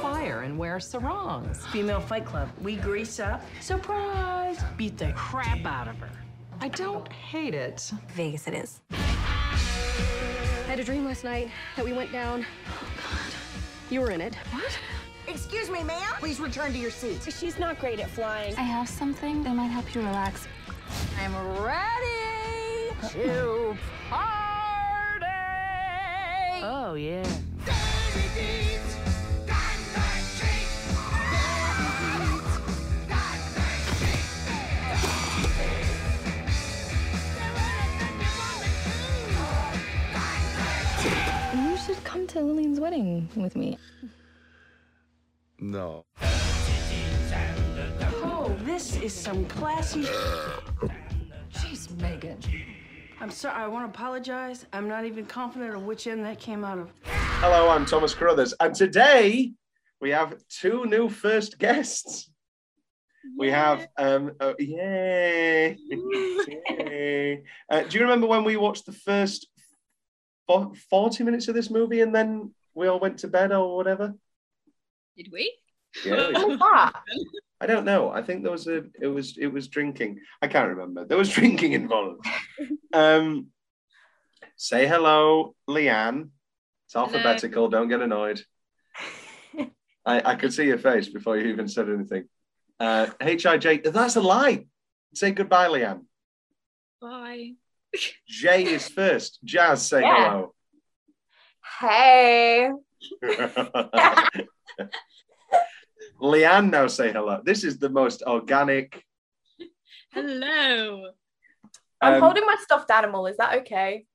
fire and wear sarongs. Female Fight Club. We grease up. Surprise! Beat the crap out of her. I don't hate it. Vegas it is. I had a dream last night that we went down. Oh, God. You were in it. What? Excuse me, ma'am. Please return to your seat. She's not great at flying. I have something that might help you relax. I'm ready to party. Oh, yeah. You should come to Lillian's wedding with me. No. Oh, this is some classy. Jeez, Megan. I'm sorry. I want to apologize. I'm not even confident of which end that came out of. Hello, I'm Thomas Carruthers, and today we have two new first guests. We have, um, oh, yay! yay. Uh, do you remember when we watched the first 40 minutes of this movie and then we all went to bed or whatever? Did we? Yeah, What was that? I don't know. I think there was a, it was, it was drinking. I can't remember. There was drinking involved. Um, say hello, Leanne. It's alphabetical. Don't get annoyed. I, I could see your face before you even said anything. Uh, H-I-J, that's a lie. Say goodbye, Leanne. Bye. J is first. Jazz, say Yeah. Hey. Hello. Leanne, now say hello. This is the most organic. Hello. I'm Um, holding my stuffed animal. Is that okay?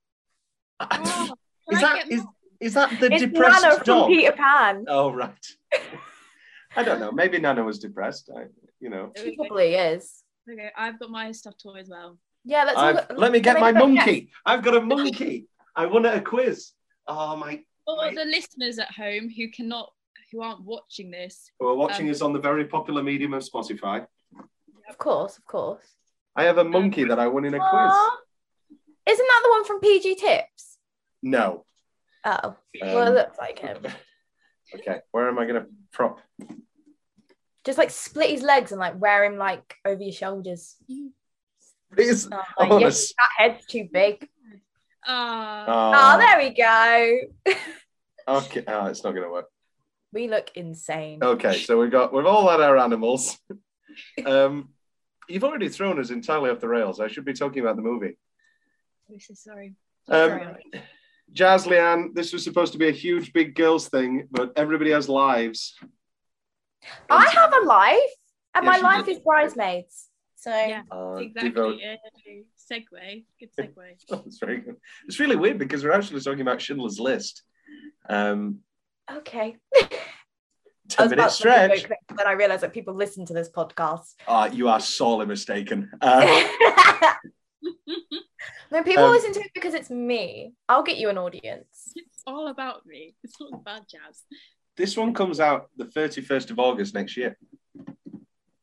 Oh, is can I that get is, is that the it's depressed Nana from? Peter Pan. Oh right. I don't know. Maybe Nana was depressed. I, you know. She probably is. Okay, I've got my stuffed toy as well. Yeah, let's. all I've, let me get my go- monkey. I've got a monkey. I won at a quiz. Oh my! For Right. the listeners at home who cannot, who aren't watching this, We're watching Um, us on the very popular medium of Spotify. Of course, of course. I have a monkey that I won in a quiz. Isn't that the one from PG Tips? No. Oh, well, it Um, looks like him. Okay, where am I going to prop? Just like split his legs and like wear him like over your shoulders. Please. Oh, like, wanna yes, that head's too big. ah, Oh, Oh, there we go. Okay, oh, it's not going to work. We look insane. Okay, so we've got we've all had our animals. Um, you've already thrown us entirely off the rails. I should be talking about the movie. this is sorry. Um, Jazz Leanne, this was supposed to be a huge big girls thing, but everybody has lives. I have a life, and Yes, my life do. is bridesmaids. So Yeah. Uh, Exactly. devote- Yay. Segue. Good segue. That's very good. It's really weird because we're actually talking about Schindler's List. Um, okay. I ten was minute about to make a stretch. joke, but then I realised that people listen to this podcast. Uh, you are sorely mistaken. Uh, no, people Um, listen to it because it's me. I'll get you an audience. It's all about me. It's all about jazz. this one comes out the 31st of August next year.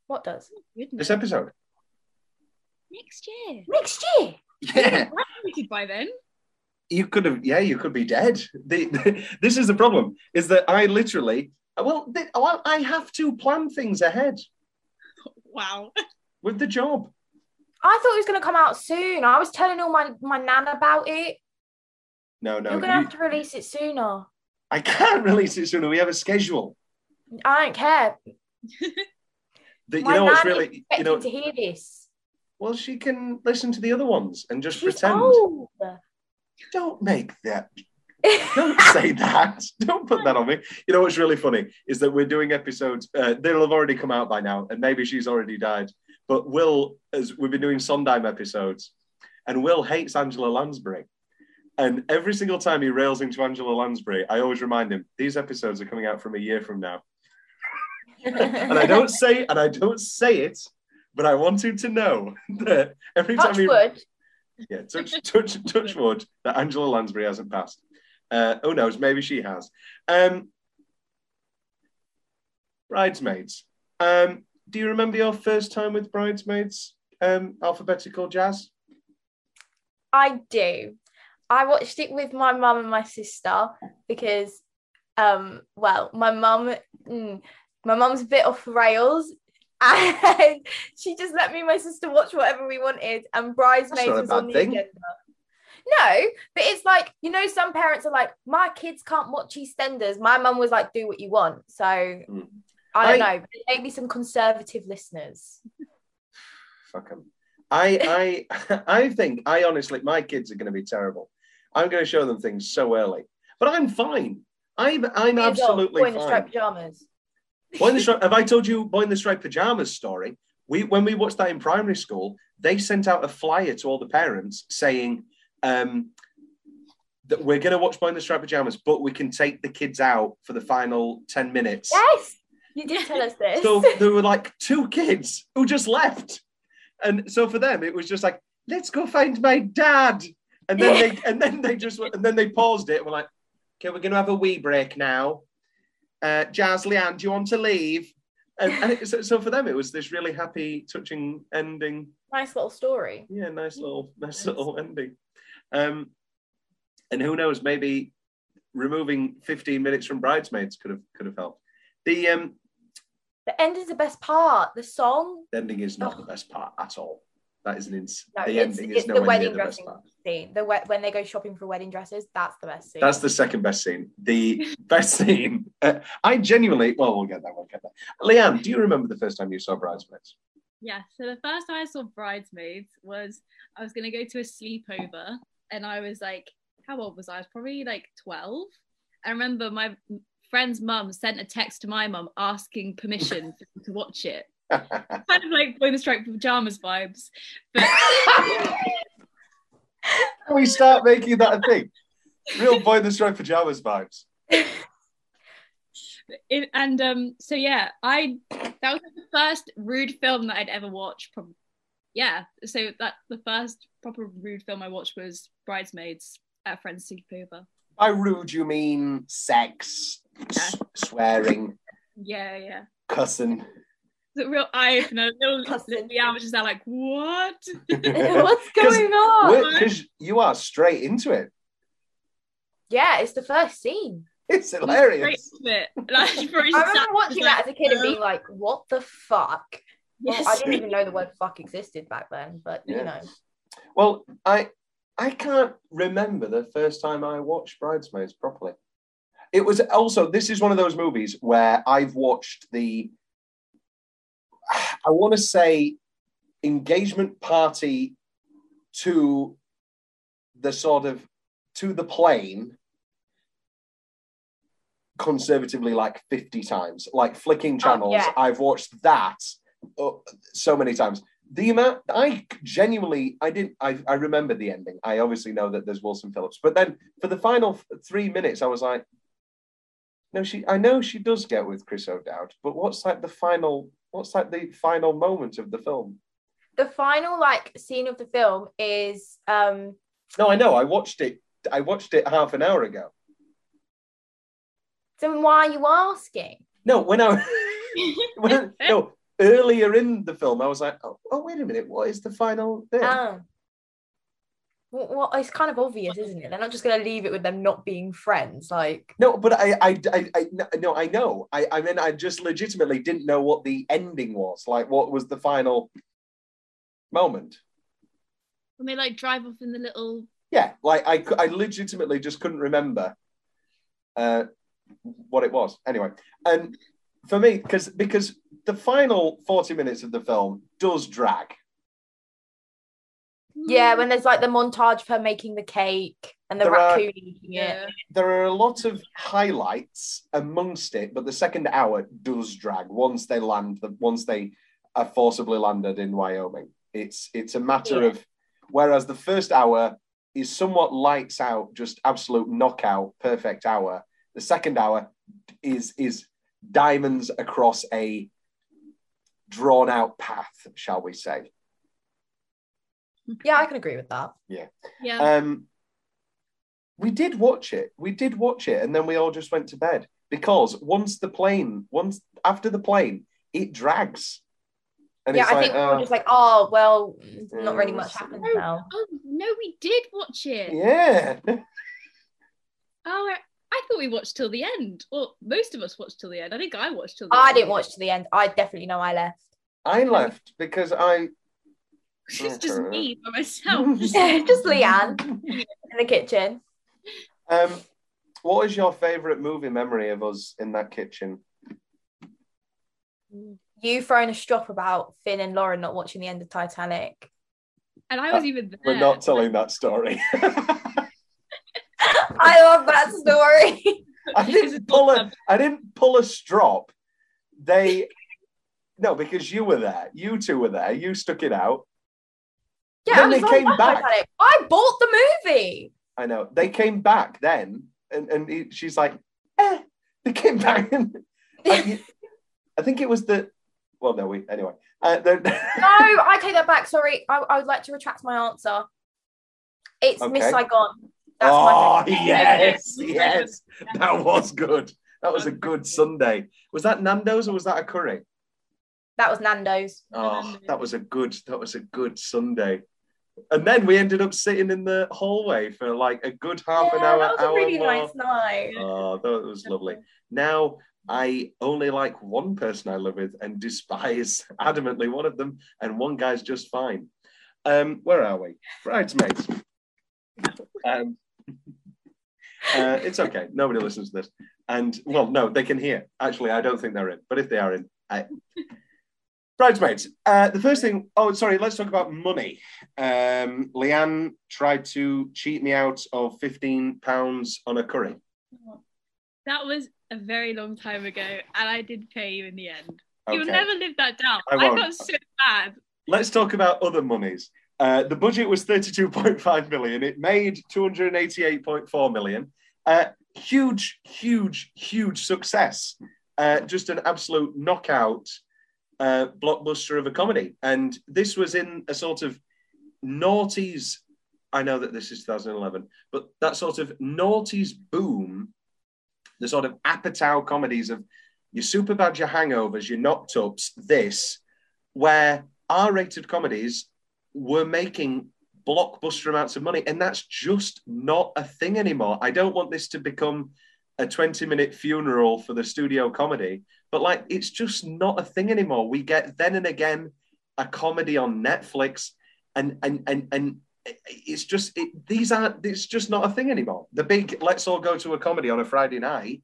What does? Goodness. This episode. Next year. Next year. Yeah. Graduated by then. You could have yeah you could be dead the, this is the problem is that i literally well, the, well i have to plan things ahead Wow. with the job I thought it was going to come out soon. I was telling all my, my nan about it. no no You're going to you- have to release it sooner. i can't release it sooner we have a schedule I don't care. that you my know what's really you expecting know to hear this. well she can listen to the other ones and just She's pretend old. Don't make that. Don't say that. Don't put that on me. You know what's really funny is that we're doing episodes uh, they'll have already come out by now and maybe she's already died but will as we've been doing sondheim episodes and will hates angela lansbury. And every single time he rails into angela lansbury i always remind him these episodes are coming out from a year from now. And i don't say and i don't say it but i want him to know that every Touch time he wood. Yeah, touch, touch, touch wood that Angela Lansbury hasn't passed. Uh, who knows? Maybe she has. Um, bridesmaids. Um, do you remember your first time with bridesmaids, um, alphabetical jazz? I do. I watched it with my mum and my sister because, um, well, my mum, mm, my mum's a bit off rails, and she just let me and my sister watch whatever we wanted, and bridesmaids was on the thing. agenda. No, but it's like you know, some parents are like, my kids can't watch EastEnders. My mum was like, do what you want. So Mm. I don't I- know. Maybe some conservative listeners. Fuck 'em. I, I, I think, I honestly, my kids are going to be terrible. I'm going to show them things so early, but I'm fine. I'm, I'm absolutely boy in the fine. striped pajamas. Boy in the Stripe, have I told you Boy in the Striped Pajamas story? We when we watched that in primary school, they sent out a flyer to all the parents saying um, that we're going to watch Boy in the Striped Pajamas, but we can take the kids out for the final 10 minutes. Yes, you did tell us this. So there were like two kids who just left. And so for them, it was just like, let's go find my dad. And then they and then they just and then they paused it and were like, okay, we're gonna have a wee break now. Uh Jazz Leanne, do you want to leave? And, and it, so, so for them, it was this really happy, touching ending. nice little story. Yeah, nice little, nice little ending. Um, and who knows, maybe removing 15 minutes from bridesmaids could have could have helped. The um The end is the best part. The song. The ending is not Oh. the best part at all. That is an ins- No, the it's, ending it's is the nowhere near wedding the best dressing part. Scene. The we- when they go shopping for wedding dresses, that's the best scene. That's the second best scene. The best scene. Uh, I genuinely. Well, we'll get that. We'll get that. Leanne, do you remember the first time you saw Bridesmaids? Yeah, so the first time I saw Bridesmaids was I was gonna go to a sleepover, and I was like, how old was I? I was probably like twelve. I remember my friend's mum sent a text to my mum asking permission to watch it. Kind of like Boy in the Striped Pajamas vibes, but Can we start making that a thing? Real boy in the striped pajamas vibes. it, and um, so yeah, I that was the first rude film that I'd ever watched. Probably, yeah. So that the first proper rude film I watched was Bridesmaids at a friend's sleepover. By rude, you mean sex, s- swearing, Yeah, yeah. cussing. It's a real eye opener. Little, Cousin. little Leanne was just there like, what? What's going on? Because you are straight into it. Yeah, it's the first scene. It's hilarious. it. Like, I remember watching that as a kid and "Uh, being like, "What the fuck?" Well, I didn't even know the word "fuck" existed back then, but you know. Well, I I can't remember the first time I watched Bridesmaids properly. It was also this is one of those movies where I've watched the I want to say engagement party to the sort of to the plane conservatively like 50 times like flicking channels yeah. i've watched that uh, so many times the amount I genuinely I didn't I, I remember the ending. I obviously know that there's Wilson Phillips, but then for the final three minutes, I was like, no, she I know she does get with Chris O'Dowd, but what's like the final what's like the final moment of the film? The final like scene of the film is um No, I know, I watched it I watched it half an hour ago. so why are you asking? No, when I when, no earlier in the film, I was like, oh, oh wait a minute, what is the final thing? Oh. Well, well, it's kind of obvious, isn't it? They're not just going to leave it with them not being friends. Like, No, but I, I, I, I no, I know. I, I mean, I just legitimately didn't know what the ending was. Like, what was the final moment? When they like drive off in the little Yeah, like I, I legitimately just couldn't remember uh, what it was. Anyway, and for me, because because the final forty minutes of the film does drag. Yeah, mm. when there's like the montage of her making the cake and the There are- raccoon eating it. yeah. There are a lot of highlights amongst it, but the second hour does drag once they land. The once they are forcibly landed in Wyoming, it's it's a matter Yeah. of. Whereas the first hour is somewhat lights out, just absolute knockout, perfect hour. The second hour is is diamonds across a drawn out path, shall we say? Yeah, I can agree with that. Yeah. Yeah. Um, we did watch it. We did watch it, and then we all just went to bed because once the plane, once after the plane, it drags. And yeah, I like, think we oh, were just like, oh well, not really much was- happens Oh, now. oh no, we did watch it. yeah. Oh, I, I thought we watched till the end. Well, most of us watched till the end. I think I watched till the I end. didn't watch to the end. I definitely know I left. I left because I. It's just me by myself. just Leanne in the kitchen. Um, what is your favourite movie memory of us in that kitchen? You throwing a strop about Finn and Lauren not watching the end of Titanic. and I was even there. We're not telling that story. I love that story. I didn't pull awesome. a. I didn't pull a strop. They. No, because you were there. You two were there. You stuck it out. Yeah, Then I they came back. I bought the movie. I know. They came back then, and and he, she's like, eh. They came back, and I, I think it was the. Well, no, we anyway. Uh, No, I take that back. Sorry, I, I would like to retract my answer. It's Miss Okay. Saigon. That's oh my yes, yes, that was good. That was a good Sunday. Was that Nando's or was that a curry? That was Nando's. Oh, that was a good. That was a good Sunday. And then we ended up sitting in the hallway for like a good half an yeah, hour. that was a really more. nice night. Oh, that was lovely. Now I only like one person I live with and despise adamantly one of them, and one guy's just fine. Um, where are we? Bridesmaids. Um, uh, it's okay. Nobody listens to this. And well, no, they can hear. Actually, I don't think they're in, but if they are in, I... Bridesmaids. Uh, the first thing, oh, sorry, let's talk about money. Um, Leanne tried to cheat me out of £15 on a curry. That was a very long time ago, and I did pay you in the end. You'll never live that down. I I, won't. got so bad. Let's talk about other monies. Uh, the budget was 32.5 million. It made 288.4 million. Uh, huge, huge, huge success. Uh, just an absolute knockout uh, blockbuster of a comedy. And this was in a sort of noughties. I know that this is 2011, but that sort of noughties boom, the sort of Apatow comedies of your Superbad, your Hangovers, your Knocked Ups, this, where R-rated comedies were making blockbuster amounts of money, and that's just not a thing anymore. I don't want this to become a 20-minute funeral for the studio comedy, but like it's just not a thing anymore. We get then and again a comedy on Netflix, and and and and it's just it, these aren't. It's just not a thing anymore. The big let's all go to a comedy on a Friday night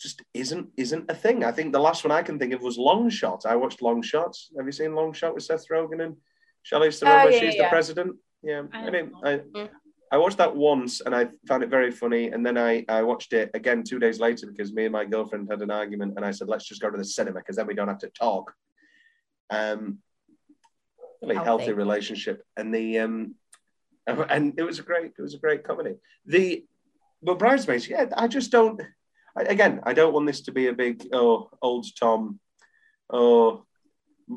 just isn't isn't a thing. I think the last one I can think of was Long Shot. I watched Long Shots. Have you seen Long Shot with Seth Rogen and Shelley Theron? Oh, yeah, she's yeah. the president. Yeah, I I mean. I, Mm. I watched that once and I found it very funny. And then I, I watched it again two days later because me and my girlfriend had an argument, and I said, "Let's just go to the cinema because then we don't have to talk." Um, really healthy, Healthy. relationship, and the um, and it was a great, it was a great comedy. The but bridesmaids, yeah, I just don't. I, again, I don't want this to be a big oh old Tom, oh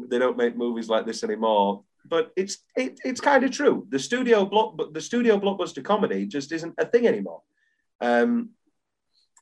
they don't make movies like this anymore. But it's it, it's kind of true. The studio block, but the studio blockbuster comedy just isn't a thing anymore. Um,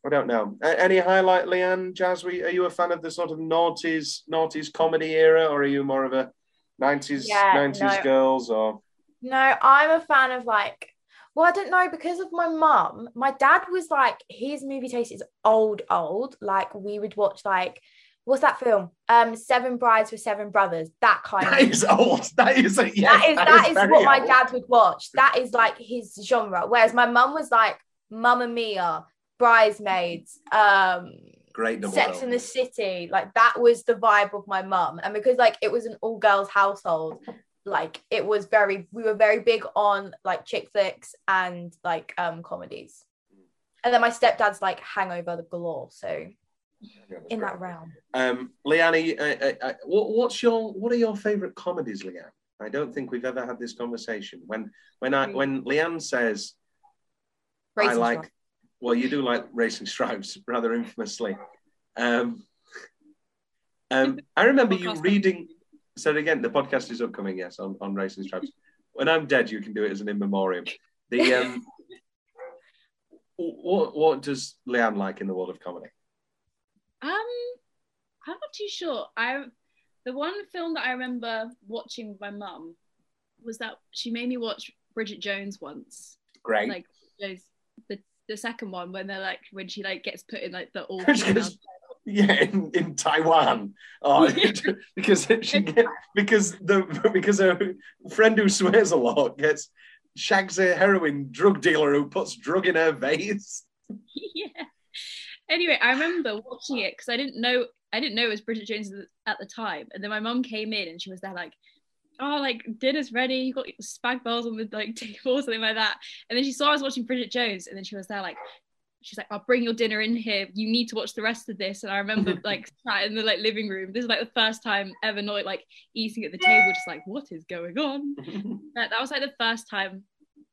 I don't know. Any highlight, Leanne, Jazz? Are you a fan of the sort of noughties noughties comedy era, or are you more of a nineties Yeah, nineties no. girls? Or No, I'm a fan of like, well, I don't know, because of my mum, my dad was like, his movie taste is old, old. Like, we would watch, like, what's that film? Um, Seven Brides for Seven Brothers, that kind that of. is old. That is a, yeah, that is that is very what my dad would watch. That is like his genre. Whereas my mum was like Mamma Mia, Bridesmaids, um, Great Sex bill. in the City. Like that was the vibe of my mum. And because like it was an all girls household, like it was very we were very big on like chick flicks and like um comedies. And then my stepdad's like hangover the galore. So in that realm. Um, Leanne, uh, uh, uh, what, what's your what are your favourite comedies, Leanne? I don't think we've ever had this conversation. When when I when Leanne says I like, Stripes. well, you do like Racing Stripes rather infamously. Um, um, I remember you reading. So again, the podcast is upcoming. Yes, on, on Racing Stripes. When I'm dead, you can do it as an in memoriam. The um, what what does Leanne like in the world of comedy? Um, I'm not too sure. I The one film that I remember watching with my mum was that she made me watch Bridget Jones once. Great. Like the the second one when they're like when she like gets put in like the all yeah, in, in Taiwan. Oh, because she get, because the because her friend who swears a lot gets shags a heroin drug dealer who puts drug in her veins. yeah. Anyway, I remember watching it because I didn't know I didn't know it was Bridget Jones at the time, and then my mum came in and she was there like, "Oh, like dinner's ready. You got spag balls on the like table or something like that." And then she saw I was watching Bridget Jones, and then she was there like, she's like, "I'll bring your dinner in here. You need to watch the rest of this." And I remember like sat in the like living room. This is like the first time ever not like eating at the table, just like, "What is going on?" that, that was like the first time.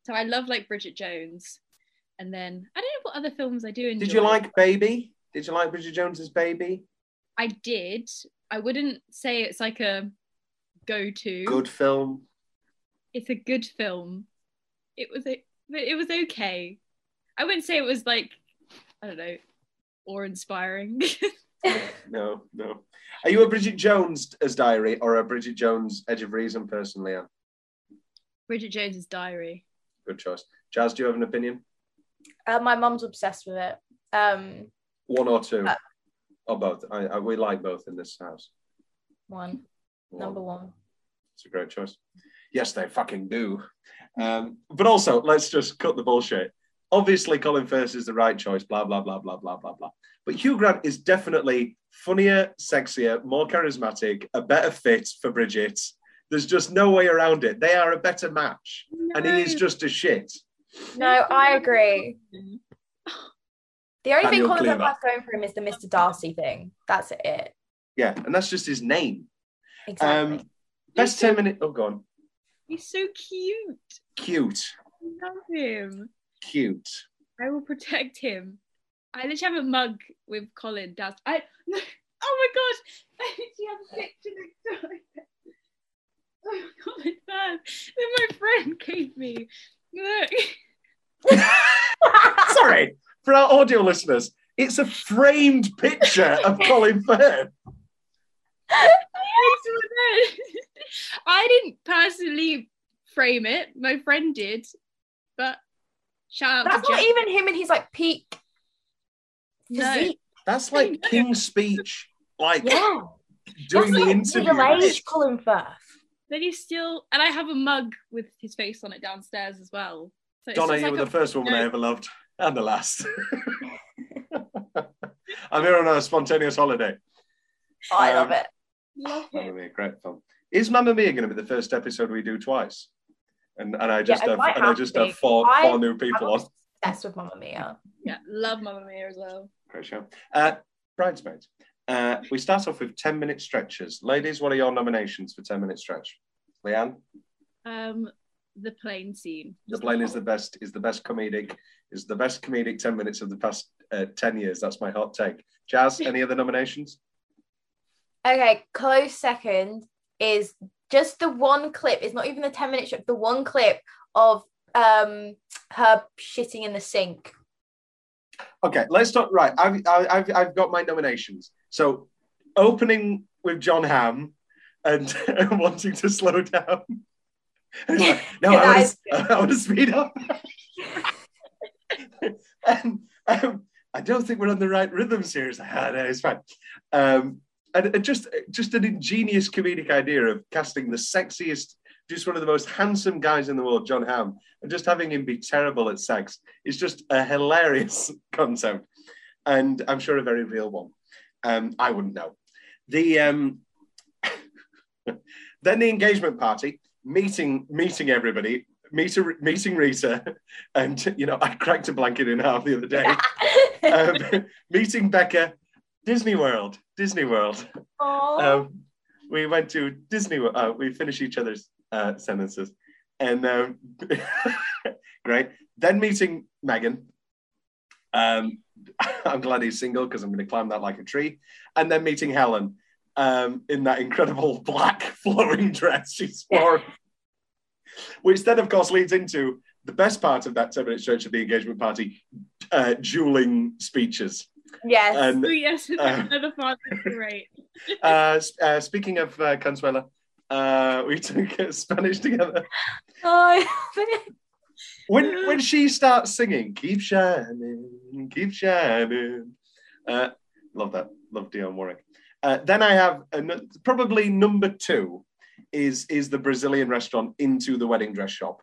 So I love like Bridget Jones. And then I don't know what other films I do enjoy. Did you like Baby? Did you like Bridget Jones's Baby? I did. I wouldn't say it's like a go-to. Good film. It's a good film. It was a, it was okay. I wouldn't say it was like I don't know, awe inspiring. No, no. Are you a Bridget Jones as Diary or a Bridget Jones Edge of Reason person, Leanne? Bridget Jones's Diary. Good choice. Jazz, do you have an opinion? Uh, my mum's obsessed with it. Um, One or two? Uh, or both? I, I, we like both in this house. one, One. number one. It's a great choice. Yes, they fucking do. Um, but also, let's just cut the bullshit. Obviously, Colin Firth is the right choice, blah, blah, blah, blah, blah, blah, blah. But Hugh Grant is definitely funnier, sexier, more charismatic, a better fit for Bridget. There's just no way around it. They are a better match. And he is just a shit. No, I agree. The only thing Daniel Colin Firth Cleaver. has going for him is the Mr. Darcy thing. That's it. Yeah, and that's just his name. Exactly. Um, best 10 minute. Oh, go on. He's so cute. Cute. I love him. Cute. I will protect him. I literally have a mug with Colin down. I oh my gosh! I literally have a picture next to it. Oh, my Firth that my friend gave me. Look. Sorry, for our audio listeners, it's a framed picture of Colin Firth. I didn't personally frame it. My friend did, but shout out That's to not Jack. even him and he's like peak No. That's like King's Speech, like Yeah. doing That's the like interview. middle age Colin Firth. Then he's still, and I have a mug with his face on it downstairs as well. So Donna, you like were the first woman I ever loved, and the last. I'm here on a spontaneous holiday. I Um, love it. Love Mamma it. Mia, great film. Is Mamma Mia going to be the first episode we do twice? And and I just it have might and I just have four I- four new people I'm on. obsessed with Mamma Mia. Yeah, love Mamma Mia as well. Great show. Uh, bridesmaids. Uh, we start off with 10 minute stretches. Ladies, what are your nominations for 10 minute stretch? Leanne, Um, the plane scene. the plane is the best, is the best comedic, is the best comedic 10 minutes of the past uh, 10 years. That's my hot take. Jazz, any other nominations? Okay, close second is just the one clip. It's not even the 10 minute strip, the one clip of um her shitting in the sink. Okay, let's talk. Right, I've, I- I've, I've got my nominations. So, opening with John Hamm and wanting to slow down. Like, no, I want, to, I want to speed up. and um, I don't think we're on the right rhythms here. It's like, ah, no, it's fine. Um, and, and just, just an ingenious comedic idea of casting the sexiest, just one of the most handsome guys in the world, John Hamm, and just having him be terrible at sex is just a hilarious concept, and I'm sure a very real one. Um, I wouldn't know. The um, then the engagement party, meeting meeting everybody, meet, meeting Rita, and you know I cracked a blanket in half the other day. um, meeting Becca, Disney World, Disney World. Um, we went to Disney. World. Uh, we finish each other's uh, sentences, and um, great. Then meeting Megan. Um, I'm glad he's single because I'm going to climb that like a tree. And then meeting Helen um, in that incredible black flowing dress she's worn, which then, of course, leads into the best part of that 10 minute stretch of the engagement party uh, dueling speeches. Yes. And Oh, yes, Uh, another father is great. uh, uh, speaking of uh, Consuela, uh, we took uh, Spanish together. oh, When when she starts singing, "Keep shining, keep shining," uh, love that. Love Dionne Warwick. Uh, then I have an, probably number two is is the Brazilian restaurant into the wedding dress shop,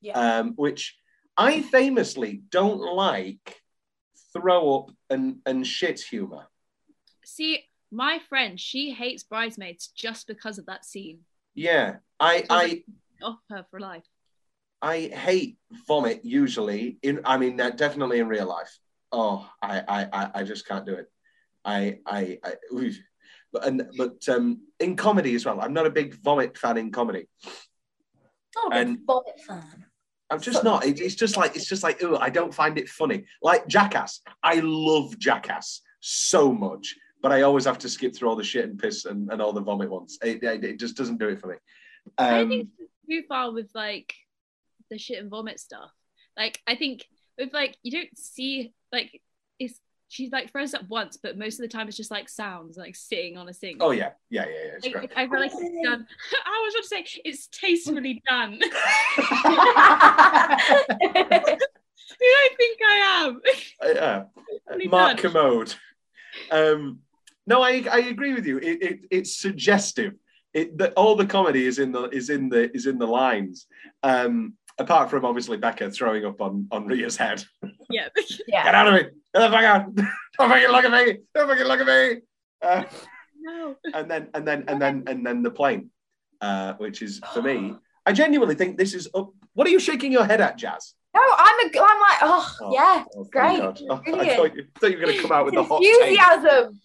yeah. um, which I famously don't like throw up and and shit humor. See, my friend, she hates bridesmaids just because of that scene. Yeah, I I Off her for life. I hate vomit usually. In I mean, definitely in real life. Oh, I I I, I just can't do it. I I, I but and but um, in comedy as well. I'm not a big vomit fan in comedy. Not a big and- vomit fan. I'm just not. It, it's just like it's just like oh, I don't find it funny. Like Jackass, I love Jackass so much, but I always have to skip through all the shit and piss and, and all the vomit ones. It, it, it just doesn't do it for me. I Um, think too far with like the shit and vomit stuff. Like I think with like you don't see like it's she like throws up once, but most of the time it's just like sounds like sitting on a sink. oh yeah, yeah, yeah, yeah. It's Like. I feel like it's done. I was going to say it's tastefully done. Who do I think I am? yeah. Tastefully Mark done. Commode. Um, no, I, I agree with you. It, it, it's suggestive. It, the, all the comedy is in the is in the is in the lines. Um, apart from obviously Becca throwing up on on Rita's head. Yeah. Get out of me! Get the fuck out! Don't fucking look at me! Don't fucking look at me! Uh, no. and then and then and then and then the plane, uh, which is for me. I genuinely think this is. Up. What are you shaking your head at, Jazz? No, I'm a. I'm like, oh, Oh, yeah, Oh, great. Oh, I thought you, thought you were going to come out with the hot enthusiasm.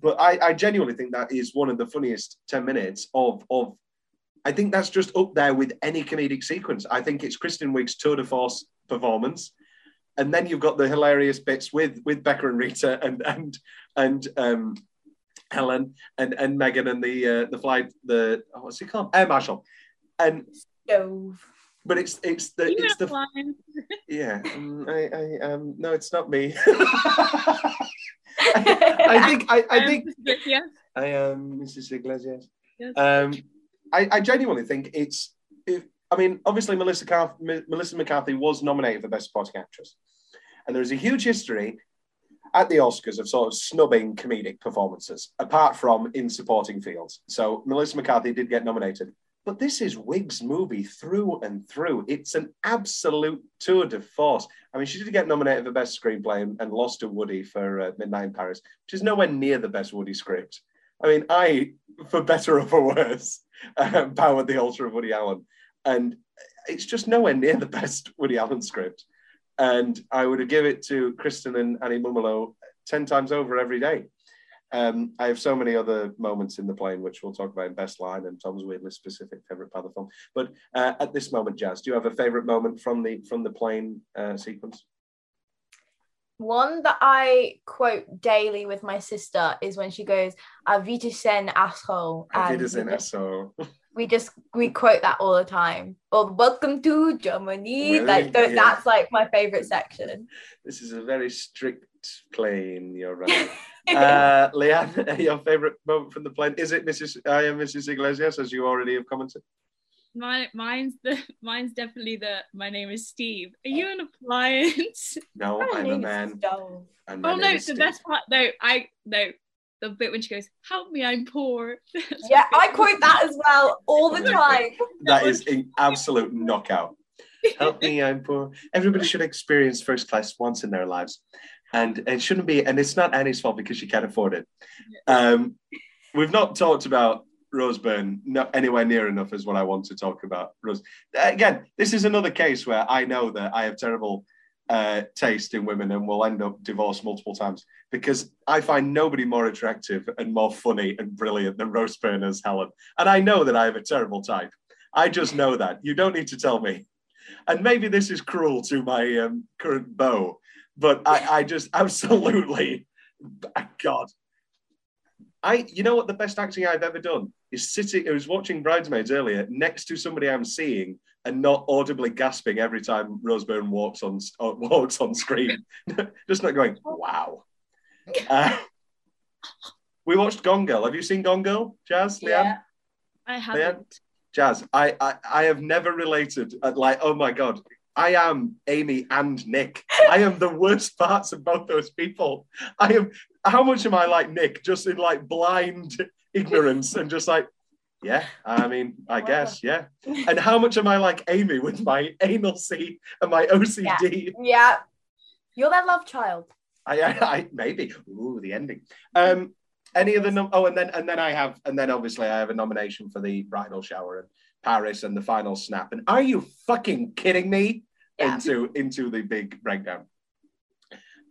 but I, I genuinely think that is one of the funniest 10 minutes of of I think that's just up there with any comedic sequence. I think it's Kristen Wiig's tour de force performance. And then you've got the hilarious bits with with Becca and Rita and and and um Helen and and Megan and the uh, the flight the oh, what's it called Air Marshal and Stove. but it's it's the You it's the fine. yeah um, I, I um no it's not me I, I think I, I think Yeah. I am Mrs. Iglesias. Yes. Um, I, I genuinely think it's. I mean, obviously, Melissa, M- Melissa McCarthy was nominated for Best Supporting Actress, and there is a huge history at the Oscars of sort of snubbing comedic performances, apart from in supporting fields. So Melissa McCarthy did get nominated, but this is Wiig's movie through and through. It's an absolute tour de force. I mean, she did get nominated for Best Screenplay and, and lost to Woody for uh, Midnight in Paris, which is nowhere near the best Woody script. I mean, I, for better or for worse, uh, powered the altar of Woody Allen, and it's just nowhere near the best Woody Allen script. And I would give it to Kristen and Annie Mumolo ten times over every day. Um, I have so many other moments in the plane, which we'll talk about in Best Line and Tom's weirdly specific favorite part of the film. But uh, at this moment, Jazz, do you have a favorite moment from the from the plane uh, sequence? One that I quote daily with my sister is when she goes, "Avitisen asshole," I and did as we just, we just we quote that all the time. Or "Welcome to Germany." Like Yeah. that's like my favorite section. This is a very strict plane. You're right. uh, Leanne, your favorite moment from the plane is it Mrs. I am Mrs. Iglesias, as you already have commented. My mine's the mine's definitely the my name is Steve. Are you an appliance? No, My I'm a man. Stove. And my oh name no, the Steve. best part no, I no the bit when she goes, Help me, I'm poor. Yeah, I quote that as well all the time. That is an absolute knockout. Help me, I'm poor. Everybody should experience first class once in their lives. And it shouldn't be, and it's not Annie's fault because she can't afford it. Um, we've not talked about Rose Byrne not anywhere near enough is what I want to talk about. Rose. Again, this is another case where I know that I have terrible uh, taste in women and will end up divorced multiple times because I find nobody more attractive and more funny and brilliant than Rose Byrne as Helen. And I know that I have a terrible type. I just know that. You don't need to tell me. And maybe this is cruel to my um, current beau, but I, I just absolutely, God. I, you know what, the best acting I've ever done is sitting. I was watching Bridesmaids earlier next to somebody I'm seeing and not audibly gasping every time Rose Byrne walks on uh, walks on screen. Just not going, wow. Uh, we watched Gone Girl. Have you seen Gone Girl, Jazz? Leanne? Yeah. I haven't. Jazz, I, I I have never related uh, like oh my god, I am Amy and Nick. I am the worst parts of both those people. I am. How much am I like Nick? Just in like blind ignorance and just like, yeah. I mean, I guess, yeah. And how much am I like Amy with my anal C and my OCD? Yeah. yeah. You're their love child. I, I, I maybe. Ooh, the ending. Um, any other num- oh, and then and then I have and then obviously I have a nomination for the bridal shower and Paris and the final snap. And are you fucking kidding me? Yeah. Into into the big breakdown.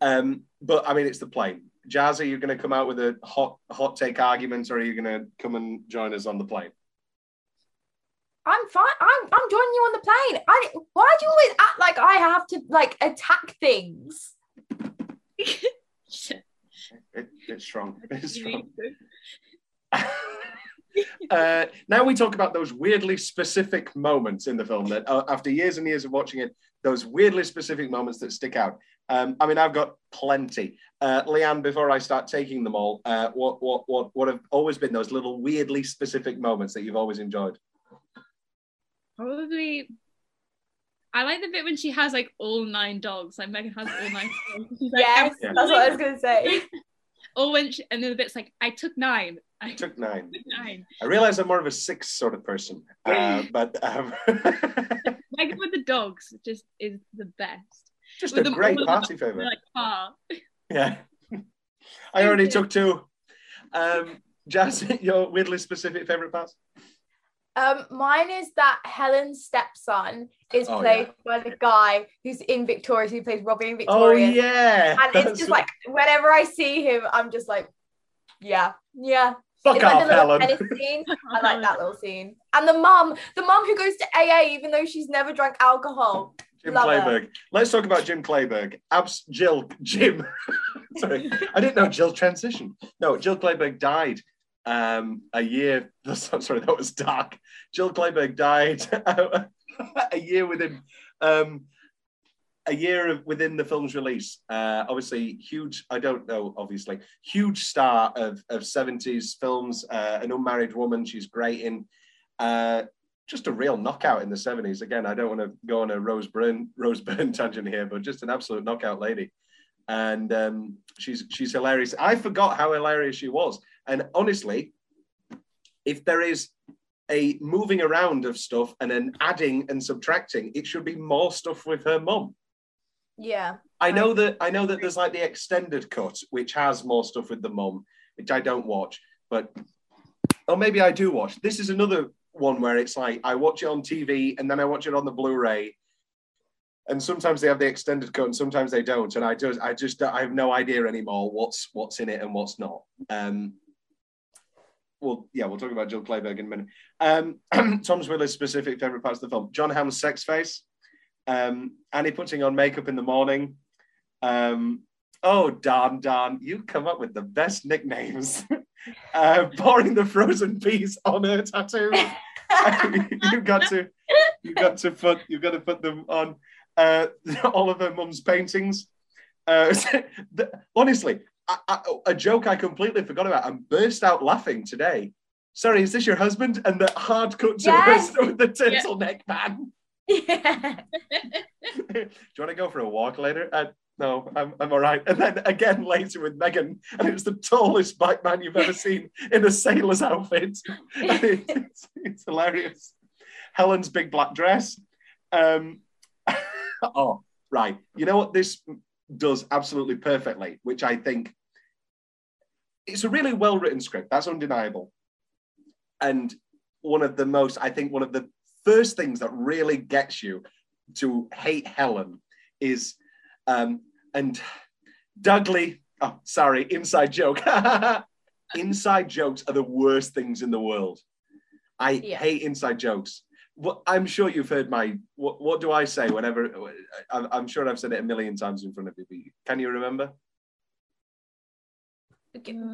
Um, but I mean, it's the plane. Jazz, are you going to come out with a hot hot take argument, or are you going to come and join us on the plane? I'm fine. I'm I'm joining you on the plane. I why do you always act like I have to like attack things? It, it's strong. It's strong. uh, now we talk about those weirdly specific moments in the film that, uh, after years and years of watching it, those weirdly specific moments that stick out. Um, I mean, I've got plenty. Uh, Leanne, before I start taking them all, uh, what, what, what, what have always been those little weirdly specific moments that you've always enjoyed? Probably. I like the bit when she has like all nine dogs. Like Megan has all nine dogs. She's like, Yes, "I'm that's what I was gonna say. Or when she, and then the bit's like, I took nine. I I took nine. took nine. I realize I'm more of a six sort of person, uh, but um, Megan with the dogs just is the best. Just With a them great party They're favorite. Like, ah. Yeah. I already took two. Um, Jazz, your weirdly specific favorite parts? Um, mine is that Helen's stepson is Oh, played yeah. by the guy who's in Victorious, who plays Robbie in Victorious. Oh yeah. And it's That's- just like whenever I see him, I'm just like, yeah, yeah. fuck it's like off, the Helen. scene. I like that little scene. And the mum, the mum who goes to AA even though she's never drank alcohol. Jim Love her. Let's talk about Jim Clayburgh. Abs Jill Jim. Sorry, I didn't know Jill transitioned. No, Jill Clayburgh died um, a year. Sorry, that was dark. Jill Clayburgh died a year within um, a year of, within the film's release. Uh, obviously, huge. I don't know. Obviously, huge star of of seventies films. Uh, an unmarried woman. She's great in. Uh, just a real knockout in the 70s. Again, I don't want to go on a Rose Byrne, Rose Byrne tangent here, but just an absolute knockout lady. And um, she's she's hilarious. I forgot how hilarious she was. And honestly, if there is a moving around of stuff and an adding and subtracting, it should be more stuff with her mum. Yeah. I know that I know that there's like the extended cut, which has more stuff with the mum, which I don't watch, but or maybe I do watch. This is another one where it's like I watch it on TV and then I watch it on the Blu-ray. And sometimes they have the extended cut and sometimes they don't. And I just I just I have no idea anymore what's what's in it and what's not. Um well, yeah, we'll talk about Jill Clayburgh in a minute. Um, Tom's Willis' specific favorite parts of the film: John Hamm's sex face, um, Annie putting on makeup in the morning. Um, oh, Dan, Dan, you come up with the best nicknames. uh, pouring the frozen peas on her tattoo. you've got to, you've got to put, you've got to put them on uh, all of her mum's paintings. Uh, the- honestly, I, I, a joke I completely forgot about and burst out laughing today. Sorry, is this your husband? And the hard cut to Yes. her with the turtleneck band. Yeah. Do you want to go for a walk later? Uh, no, I'm, I'm all right. And then again later with Megan, and it was the tallest black man you've ever seen in a sailor's outfit. It's, it's hilarious. Helen's big black dress. Um, oh, right. You know what this does absolutely perfectly, which I think it's a really well written script. That's undeniable. And one of the most, I think, one of the first things that really gets you to hate Helen is, um, and Dudley, oh, sorry, inside joke. inside jokes are the worst things in the world. I Yeah. hate inside jokes. Well, I'm sure you've heard my, what, what do I say whenever, I'm, I'm sure I've said it a million times in front of you. but Can you remember?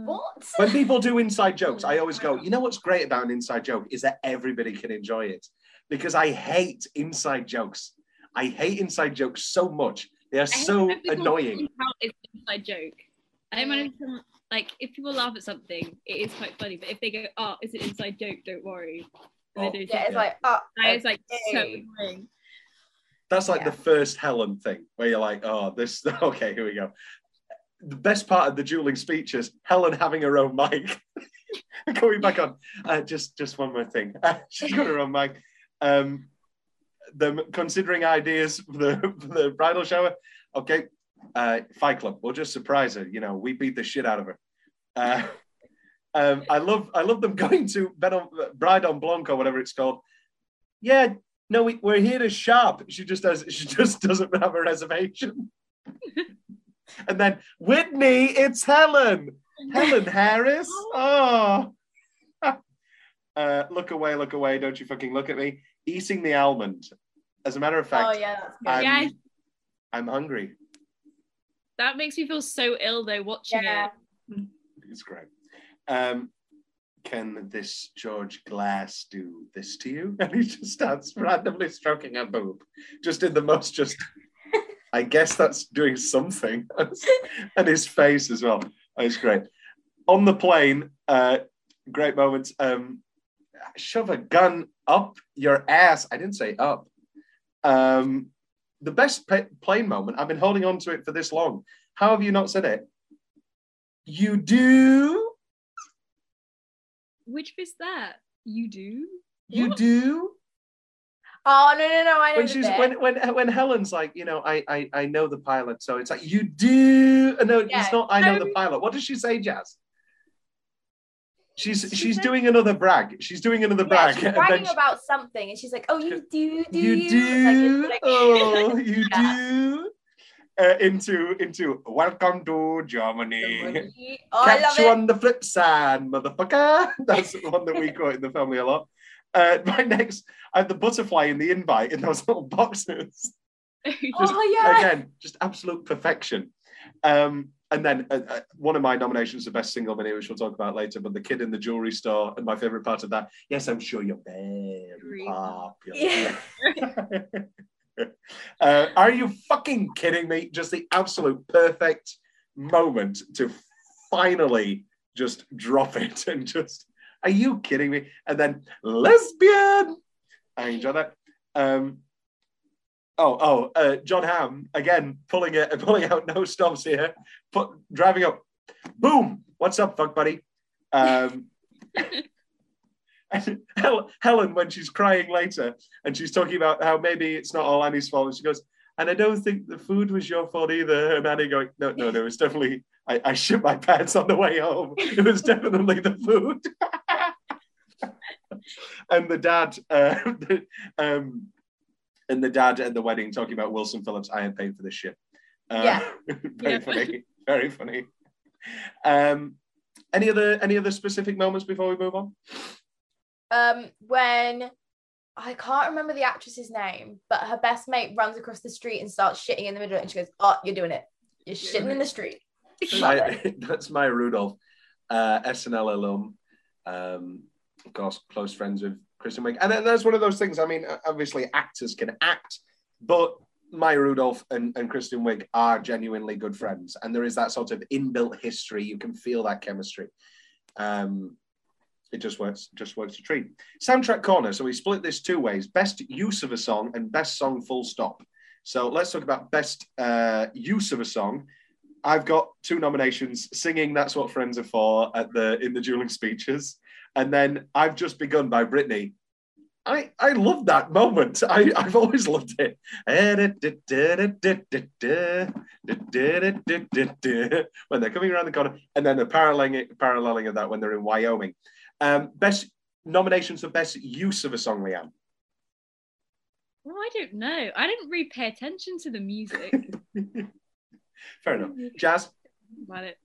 What? When people do inside jokes, I always go, you know what's great about an inside joke is that everybody can enjoy it. because I hate inside jokes. I hate inside jokes so much. They are I so annoying. It's an inside joke. I don't mind like if people laugh at something, it is quite funny. But if they go, "Oh, it's an inside joke," don't worry. Oh, don't Yeah, it's like, oh, that is like so annoying. That's like Yeah. the first Helen thing where you're like, oh, this, okay, here we go. The best part of the dueling speeches, Helen having her own mic. Going back on, uh, just just one more thing. She's got her own mic. Um, them considering ideas for the, for the bridal shower. Okay, uh, Fight Club. We'll just surprise her. You know, we beat the shit out of her. Uh, um, I love I love them going to on, Bride on Blanc or whatever it's called. Yeah, no, we, we're here to shop. She just does. She just doesn't have a reservation. and then Whitney, it's Helen. Helen Harris. Oh. uh, look away, look away! Don't you fucking look at me. Eating the almond. As a matter of fact, oh yeah, that's good. I'm, Yeah. I'm hungry. That makes me feel so ill though watching Yeah. it. It's great. Um, can this George Glass do this to you? And he just starts randomly stroking her boob, just in the most just. I guess that's doing something, and his face as well. It's great. On the plane, uh, great moments. Um, shove a gun up your ass. I didn't say up. Um, the best pa- plane moment. I've been holding on to it for this long. How have you not said it? You do. Which bit's that? You do? You What? do. Oh no no no! I know When she's when when when Helen's like, you know, I I I know the pilot, so it's like you do. No, Yeah. it's not. I know the pilot. What does she say, Jazz? She's She she's doing another brag. She's doing another yeah, brag. she's bragging then about something, and she's like, "Oh, you do, do you you?" do. Like, like- oh, you Yeah. do. Uh, into into welcome to Germany. Oh, I Catch you it. on the flip side, motherfucker. That's the one that we quote in the family a lot. Uh, my next, I have the butterfly in the invite in those little boxes. Just, Oh yeah. Again, just absolute perfection. Um, and then uh, uh, one of my nominations for best single minute, which we'll talk about later, but the kid in the jewelry store, and my favorite part of that. Yes, I'm sure you're very popular. uh, are you fucking kidding me? Just the absolute perfect moment to finally just drop it and just. Are you kidding me? And then lesbian. I enjoy that. Um, oh, oh, uh, Jon Hamm again pulling it, pulling out no stops here, put, driving up. Boom! What's up, fuck buddy? Um, Hel- Helen, when she's crying later, and she's talking about how maybe it's not all Annie's fault, and she goes, "And I don't think the food was your fault either." And Annie going, "No, no, no, was definitely I, I shit my pants on the way home. It was definitely the food." and the dad, uh, um, and the dad at the wedding talking about Wilson Phillips. I ain't paying for this shit. Uh, Yeah. very Yeah. funny. Very funny. Um, any other any other specific moments before we move on? um, when I can't remember the actress's name, but her best mate runs across the street and starts shitting in the middle, and she goes, "Oh, you're doing it. You're shitting in the street." My, that's Maya Rudolph, uh, SNL alum. Um, of course, close friends with Kristen Wiig. And that's one of those things. I mean, obviously, actors can act, but Maya Rudolph and, and Kristen Wiig are genuinely good friends. And there is that sort of inbuilt history. You can feel that chemistry. Um, it just works, just works a treat. Soundtrack corner. So we split this two ways: best use of a song and best song full stop. So let's talk about best uh, use of a song. I've got two nominations: singing "That's What Friends Are For" at the in the dueling speeches, and then "I've Just Begun" by Britney. I I love that moment. I I've always loved it. When they're coming around the corner, and then the paralleling paralleling of that when they're in Wyoming. Um, best nominations for best use of a song, Leanne. Well, I don't know. I didn't really pay attention to the music. Fair enough. Jazz. about it.